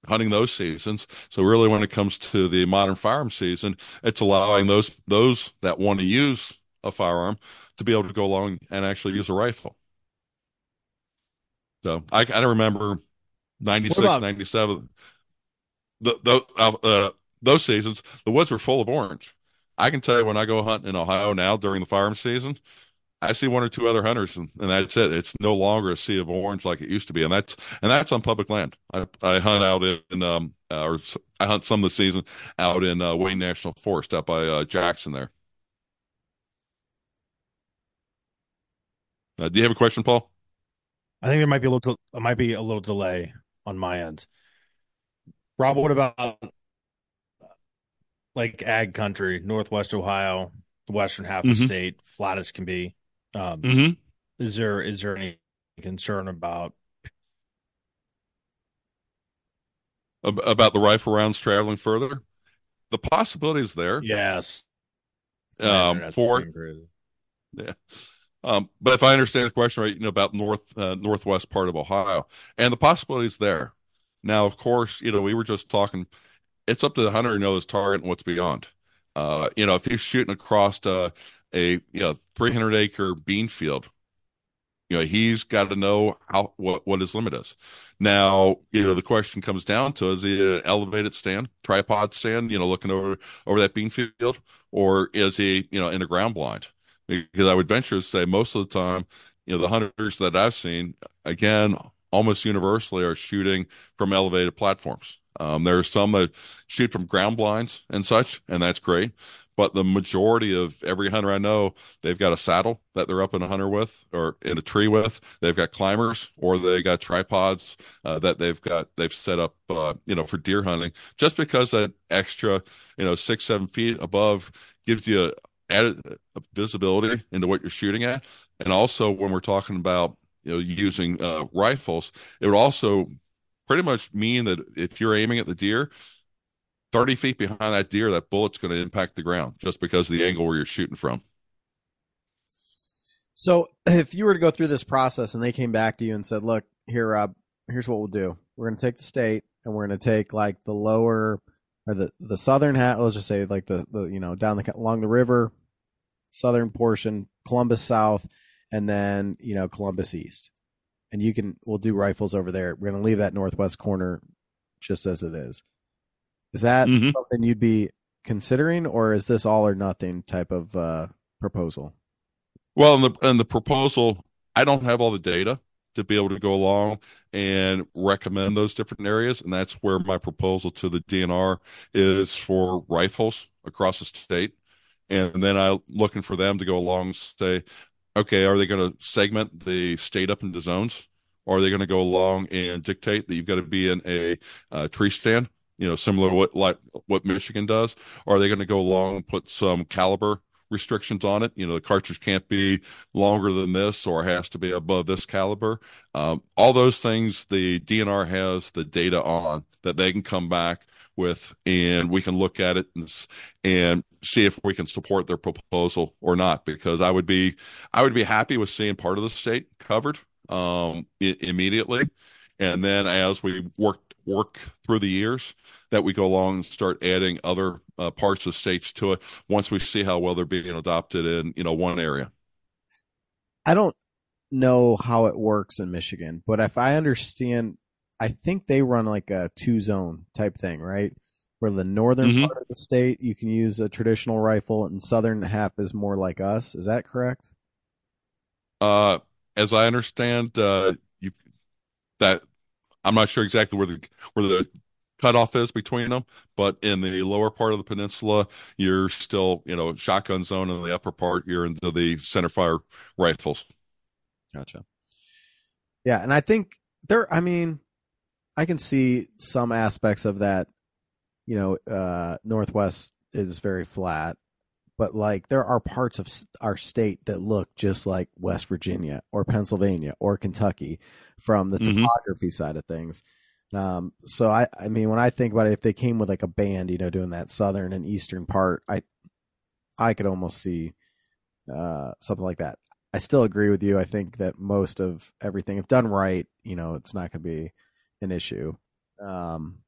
hunting those seasons. So really, when it comes to the modern firearm season, it's allowing those those that want to use a firearm to be able to go along and actually use a rifle. So I, I remember 96, 97, the, the, uh, uh, those seasons, the woods were full of orange. I can tell you when I go hunting in Ohio now during the firearm season, I see one or two other hunters, and, and, that's it. It's no longer a sea of orange like it used to be, and that's and that's on public land. I, I hunt out in um uh, or I hunt some of the season out in uh, Wayne National Forest out by uh, Jackson there. Uh, do you have a question, Paul? I think there might be a little it might be a little delay on my end. Rob, what about like ag country, Northwest Ohio, the western half mm-hmm. of the mm-hmm. state, flat as can be? Um, mm-hmm. Is there is there any concern about about the rifle rounds traveling further? The possibility is there. Yes. Um, for yeah. Um, but if I understand the question right, you know about north uh, northwest part of Ohio, and the possibility is there. Now, of course, you know we were just talking. It's up to the hunter to know his target and what's beyond. Uh, you know, if he's shooting across uh, a you know 300 acre bean field. You know he's got to know how what what his limit is. Now you know the question comes down to is he an elevated stand tripod stand you know looking over over that bean field? Or is he you know in a ground blind? Because i would venture to say most of the time you know the hunters that i've seen again almost universally are shooting from elevated platforms. Um, there are some that shoot from ground blinds and such and that's great but the majority of every hunter I know, they've got a saddle that they're up in a hunter with or in a tree with. They've got climbers or they got tripods uh, that they've got they've set up, uh, you know, for deer hunting. Just because that extra, you know, six seven feet above gives you added visibility into what you're shooting at, and also when we're talking about you know using uh, rifles, it would also pretty much mean that if you're aiming at the deer 30 feet behind that deer, that bullet's going to impact the ground just because of the angle where you're shooting from. So, if you were to go through this process and they came back to you and said, "Look, here, Rob, here's what we'll do. We're going to take the state and we're going to take like the lower or the the southern half. Let's just say like the the you know down the along the river, southern portion, Columbus South, and then you know Columbus East. And you can we'll do rifles over there. We're gonna leave that northwest corner just as it is. Is that Mhm. something you'd be considering, or is this all or nothing type of uh, proposal? Well, in the in the proposal, I don't have all the data to be able to go along and recommend those different areas, and that's where my proposal to the DNR is for rifles across the state, and then I'm looking for them to go along and say, okay, are they going to segment the state up into zones? Or are they going to go along and dictate that you've got to be in a uh, tree stand, you know, similar to what like what Michigan does? Or are they going to go along and put some caliber restrictions on it? You know, the cartridge can't be longer than this or has to be above this caliber. Um, all those things the DNR has the data on that they can come back with, and we can look at it and, and see if we can support their proposal or not. Because I would be, I would be happy with seeing part of the state covered um, i- immediately, and then as we work work through the years, that we go along and start adding other uh, parts of states to it once we see how well they're being adopted in you know one area. I don't know how it works in Michigan, but if I understand, I think they run like a two zone type thing, right? Where the northern Mhm. part of the state you can use a traditional rifle, and southern half is more like us. Is that correct? Uh, as I understand, uh, you that I'm not sure exactly where the where the cutoff is between them, but in the lower part of the peninsula, you're still you know shotgun zone, and in the upper part, you're into the center fire rifles. Gotcha. Yeah, and I think there. I mean, I can see some aspects of that. You know, uh, Northwest is very flat, but like there are parts of our state that look just like West Virginia or Pennsylvania or Kentucky from the Mhm. topography side of things. Um, so I, I mean, when I think about it, if they came with like a band, you know, doing that southern and eastern part, I, I could almost see, uh, something like that. I still agree with you. I think that most of everything, if done right, you know, it's not going to be an issue. Um,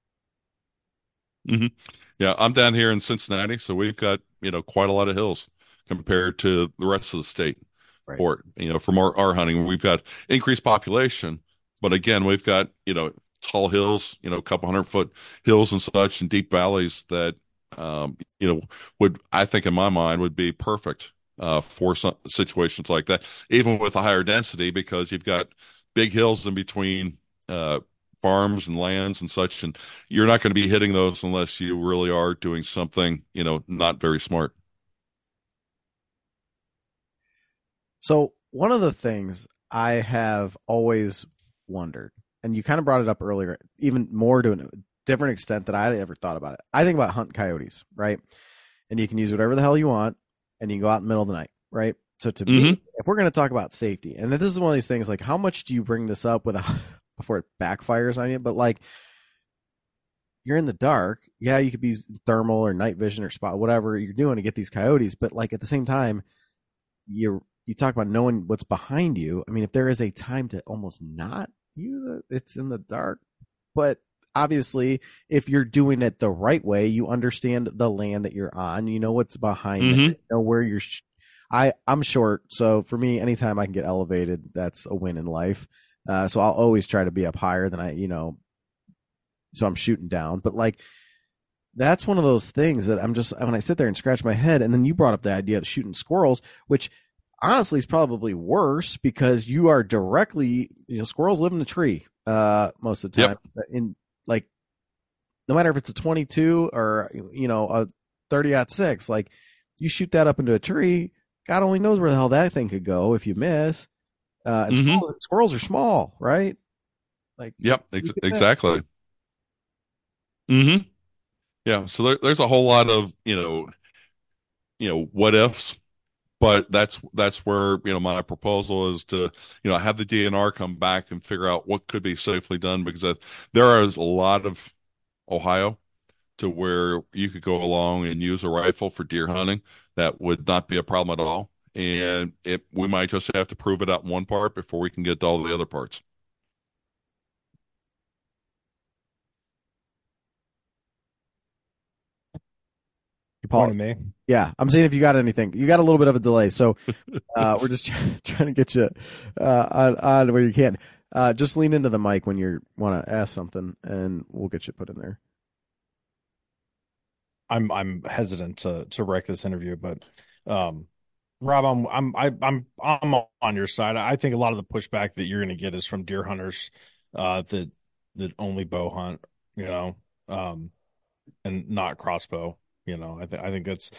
Yeah, I'm down here in Cincinnati, so we've got you know quite a lot of hills compared to the rest of the state. Right. For you know, from our, our hunting, we've got increased population, but again, we've got you know tall hills, you know, a couple hundred foot hills and such, and deep valleys that um, you know would I think in my mind would be perfect uh, for some situations like that, even with a higher density, because you've got big hills in between uh, farms and lands and such, and you're not going to be hitting those unless you really are doing something, you know, not very smart. So one of the things I have always wondered, and you kind of brought it up earlier, even more to a different extent that I ever thought about it. I think about hunting coyotes, right? And you can use whatever the hell you want, and you can go out in the middle of the night, right? So to me, Mhm. if we're going to talk about safety, and this is one of these things, like how much do you bring this up with a, before it backfires on you? But like, you're in the dark. Yeah, you could be thermal or night vision or spot whatever you're doing to get these coyotes, but like at the same time, you're you talk about knowing what's behind you. I mean, if there is a time to almost not use it, it's in the dark. But obviously, if you're doing it the right way, you understand the land that you're on. You know what's behind it. Mhm. You know where you're. Sh- I I'm short, so for me, anytime I can get elevated, that's a win in life. Uh, so I'll always try to be up higher than I, you know. So I'm shooting down, but like that's one of those things that I'm just when I sit there and scratch my head, and then you brought up the idea of shooting squirrels, which honestly is probably worse because you are directly you know squirrels live in the tree uh most of the time Yep. in like no matter if it's a 22 or you know a 30 aught 6 like you shoot that up into a tree god only knows where the hell that thing could go if you miss uh and Mhm. squirrels, squirrels are small right like Yep, ex- Look at that. exactly. Mm-hmm. Yeah, so there, there's a whole lot of you know, you know, what ifs, but that's that's where you know my proposal is to you know have the DNR come back and figure out what could be safely done because there is a lot of Ohio to where you could go along and use a rifle for deer hunting that would not be a problem at all, and it we might just have to prove it out in one part before we can get to all the other parts. Paul, Point to me. yeah, I'm saying if you got anything, you got a little bit of a delay, so uh, we're just trying, trying to get you uh, on on where you can. Uh, just lean into the mic when you want to ask something, and we'll get you put in there. I'm I'm hesitant to to wreck this interview, but um, Rob, I'm I'm I, I'm I'm on your side. I think a lot of the pushback that you're going to get is from deer hunters uh, that that only bow hunt, you know, um, and not crossbow. You know, I think I think that's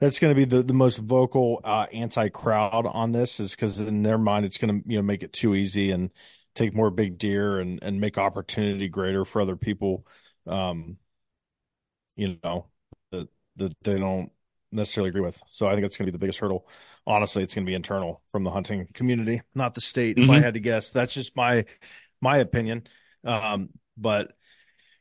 that's going to be the the most vocal uh, anti crowd on this, is because in their mind it's going to you know make it too easy and take more big deer and and make opportunity greater for other people. Um, you know that that they don't necessarily agree with. So I think that's going to be the biggest hurdle. Honestly, it's going to be internal from the hunting community, not the state. If I Mhm. had to guess, that's just my my opinion. Um, but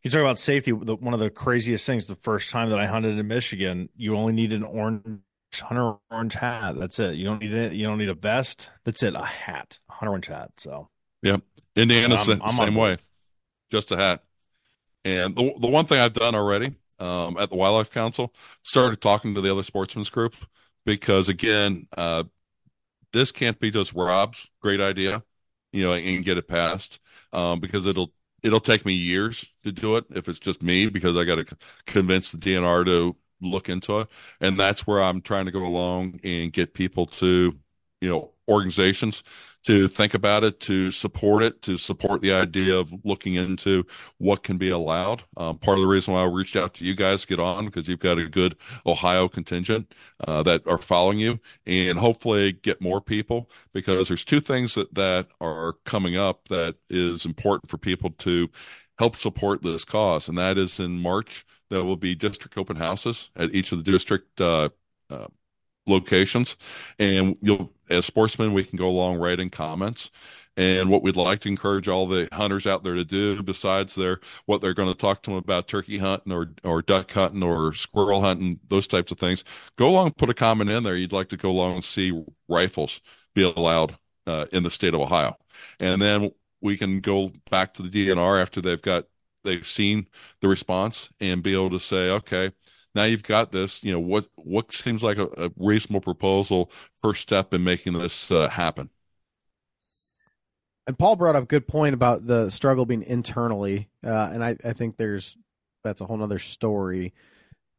you talk about safety. The, one of the craziest things. The first time that I hunted in Michigan, you only need an orange hunter orange hat. That's it. You don't need it. You don't need a vest. That's it. A hat, hunter orange hat. So Indiana's I'm- I'm same way, just a hat. And the the one thing I've done already um, at the Wildlife Council started talking to the other sportsmen's group because again, uh, this can't be just Rob's great idea, you know, and get it passed um, because it'll it'll take me years to do it if it's just me because I got to convince the DNR to look into it, and that's where I'm trying to go along and get people to, you know, organizations to think about it, to support it, to support the idea of looking into what can be allowed. Um, part of the reason why I reached out to you guys get on because you've got a good Ohio contingent uh, that are following you, and hopefully get more people because there's two things that that are coming up that is important for people to help support this cause, and that is in March there will be district open houses at each of the district uh, uh, locations, and you'll as sportsmen we can go along writing comments. And what we'd like to encourage all the hunters out there to do, besides their what they're going to talk to them about turkey hunting or or duck hunting or squirrel hunting, those types of things, go along put a comment in there. You'd like to go along and see rifles be allowed uh, in the state of Ohio, and then we can go back to the DNR after they've got they've seen the response and be able to say, okay, now you've got this. You know what what seems like a, a reasonable proposal, first step in making this uh, happen. And Paul brought up a good point about the struggle being internally, uh, and I, I think there's that's a whole nother story.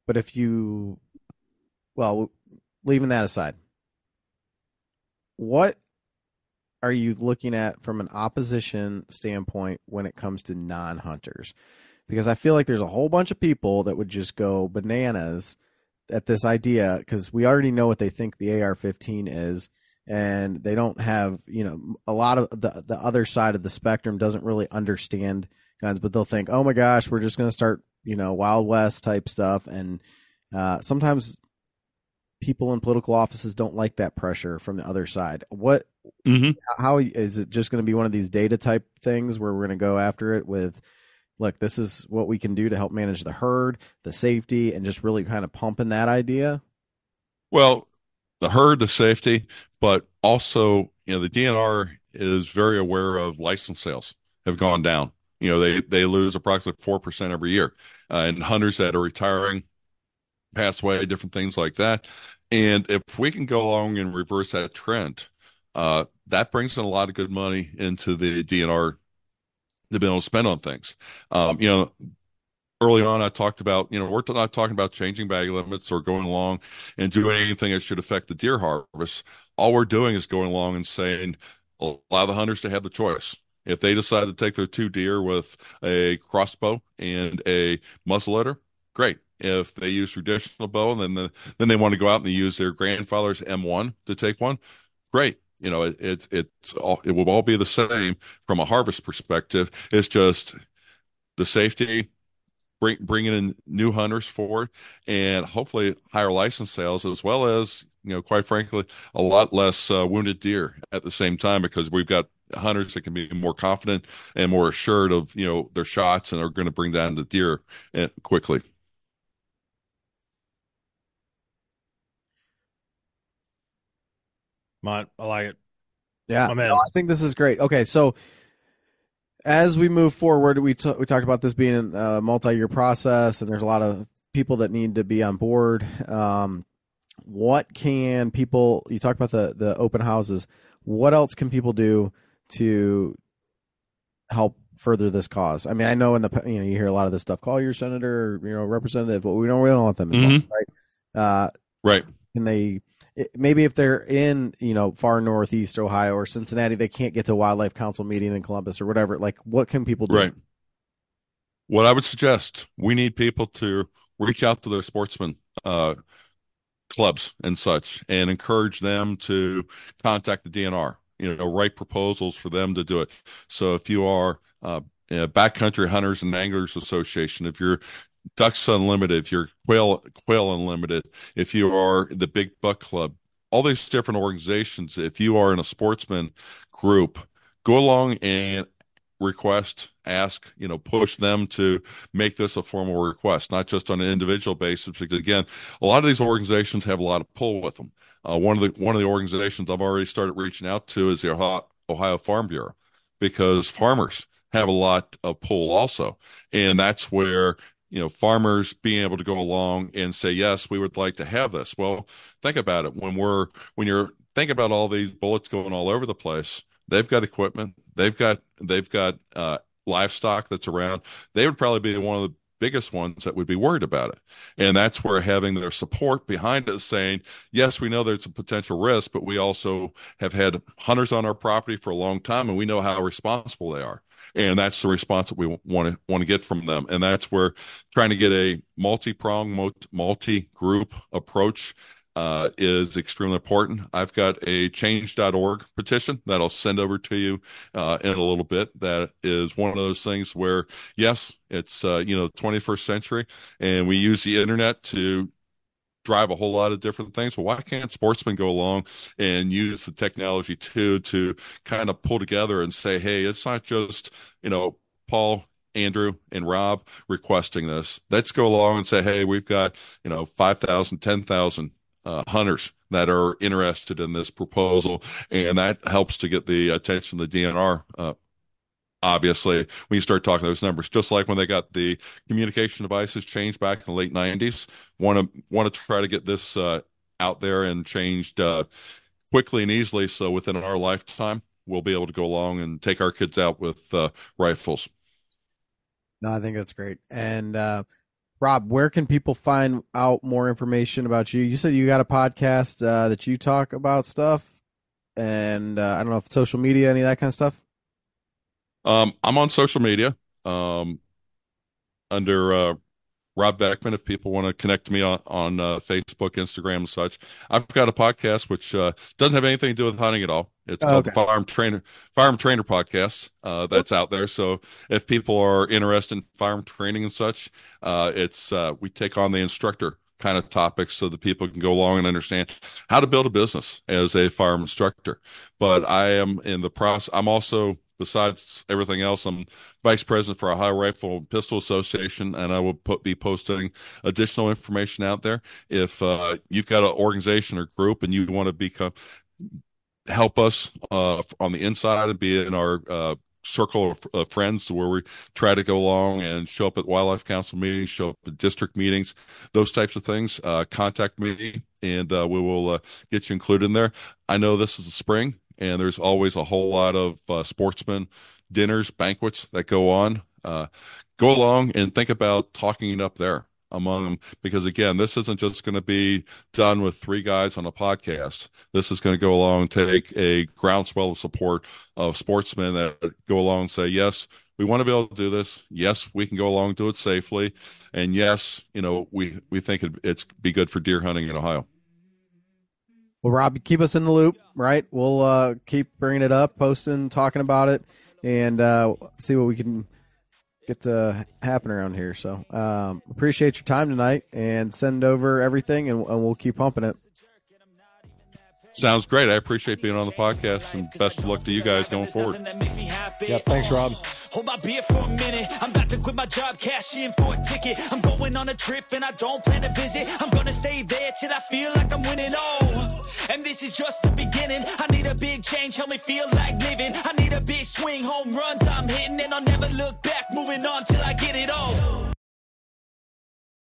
But if you, well, leaving that aside, what are you looking at from an opposition standpoint when it comes to non-hunters? Because I feel like there's a whole bunch of people that would just go bananas at this idea because we already know what they think the AR-15 is and they don't have you know a lot of the the other side of the spectrum doesn't really understand guns but they'll think oh my gosh we're just going to start you know wild west type stuff and uh, sometimes people in political offices don't like that pressure from the other side what Mm-hmm. how is it just going to be one of these data type things where we're going to go after it with look this is what we can do to help manage the herd the safety and just really kind of pumping that idea Well, the herd, the safety, but also, you know, the DNR is very aware of license sales have gone down. You know, they they lose approximately four percent every year, uh, and hunters that are retiring, pass away, different things like that. And if we can go along and reverse that trend, uh, that brings in a lot of good money into the DNR to be able to spend on things. Um, you know, early on, I talked about, you know, we're not talking about changing bag limits or going along and doing anything that should affect the deer harvest. All we're doing is going along and saying, allow the hunters to have the choice. If they decide to take their two deer with a crossbow and a muzzleloader, great. If they use traditional bow and then the, then they want to go out and use their grandfather's M1 to take one, great. You know, it, it's it's all it will all be the same from a harvest perspective. It's just the safety, bring, bringing in new hunters for it, and hopefully higher license sales as well as you know, quite frankly, a lot less uh, wounded deer at the same time because we've got hunters that can be more confident and more assured of you know their shots and are going to bring down the deer uh, quickly. Mont, I like it. Yeah, I'm in. no, I think this is great. Okay, so as we move forward, we t- we talked about this being a multi-year process, and there's a lot of people that need to be on board. Um, what can people? You talked about the the open houses. What else can people do to help further this cause? I mean, I know in the you know you hear a lot of this stuff. Call your senator, or, you know, representative, but we don't we don't want them involved, right? Uh, Right. Can they maybe if they're in you know far northeast ohio or cincinnati they can't get to wildlife council meeting in columbus or whatever like what can people do Right. What I would suggest, we need people to reach out to their sportsmen uh, clubs and such, and encourage them to contact the DNR. You know, write proposals for them to do it. So if you are uh, a Backcountry Hunters and Anglers Association, if you're Ducks Unlimited, if you're Quail Quail Unlimited, if you are the Big Buck Club, all these different organizations, if you are in a sportsman group, go along and request, ask, you know, push them to make this a formal request, not just on an individual basis. Because again, a lot of these organizations have a lot of pull with them. Uh, one of the one of the organizations I've already started reaching out to is the Ohio, Ohio Farm Bureau, because farmers have a lot of pull also, and that's where you know farmers being able to go along and say yes, we would like to have this. Well, think about it. When we're when you're think about all these bullets going all over the place they've got equipment they've got they've got uh, livestock that's around. They would probably be one of the biggest ones that would be worried about it. And that's where having their support behind us saying yes we know there's a potential risk but we also have had hunters on our property for a long time and we know how responsible they are and that's the response that we want to want to get from them and that's where trying to get a multi-pronged multi-group approach uh, is extremely important. I've got a change.org petition that I'll send over to you uh, in a little bit. That is one of those things where, yes, it's uh, you know 21st century, and we use the internet to drive a whole lot of different things. Well, why can't sportsmen go along and use the technology too to kind of pull together and say, hey, it's not just you know Paul Andrew and Rob requesting this. Let's go along and say, hey, we've got, you know, 5,000, 10,000 uh, hunters that are interested in this proposal. And that helps to get the attention of the DNR. Uh, obviously, when you start talking those numbers, just like when they got the communication devices changed back in the late 90s, want to want to try to get this uh, out there and changed uh, quickly and easily. So within our lifetime, we'll be able to go along and take our kids out with uh, rifles. no i think that's great and uh rob where can people find out more information about you you said you got a podcast uh that you talk about stuff and uh, i don't know if social media any of that kind of stuff Um, I'm on social media um, under uh, Rob Beckman. If people want to connect to me on, on uh, Facebook, Instagram, and such, I've got a podcast which uh, doesn't have anything to do with hunting at all. It's Oh, called okay. the Firearm Trainer Firearm Trainer Podcast. Uh, that's out there. So if people are interested in firearm training and such, uh, it's uh, we take on the instructor kind of topics so that people can go along and understand how to build a business as a firearm instructor. But I am in the process. I'm also besides everything else, I'm vice president for Ohio Rifle and Pistol Association, and I will put, be posting additional information out there. If uh, you've got an organization or group and you want to become help us uh, on the inside and be in our uh, circle of, of friends where we try to go along and show up at wildlife council meetings, show up at district meetings, those types of things, uh, contact me and uh, we will uh, get you included in there. I know this is the spring and there's always a whole lot of uh, sportsmen dinners, banquets that go on. Uh, go along and think about talking it up there among them because again this isn't just going to be done with three guys on a podcast. This is going to go along take a groundswell of support of sportsmen that go along and say yes we want to be able to do this. Yes we can go along do it safely. And yes you know we we think it, it's be good for deer hunting in ohio Well, Rob, keep us in the loop, right? We'll uh, keep bringing it up, posting, talking about it, and uh, see what we can get to happen around here. So, um, appreciate your time tonight, and send over everything, and, and we'll keep pumping it. sounds great i appreciate being on the podcast and best of luck to you guys going forward Yeah, thanks, Rob. Hold my beer for a minute. I'm about to quit my job, cash in for a ticket. I'm going on a trip and I don't plan to visit. I'm gonna stay there till I feel like I'm winning. Oh, and this is just the beginning. I need a big change, help me feel like living. I need a big swing, home runs I'm hitting, and I'll never look back. Moving on till I get it all.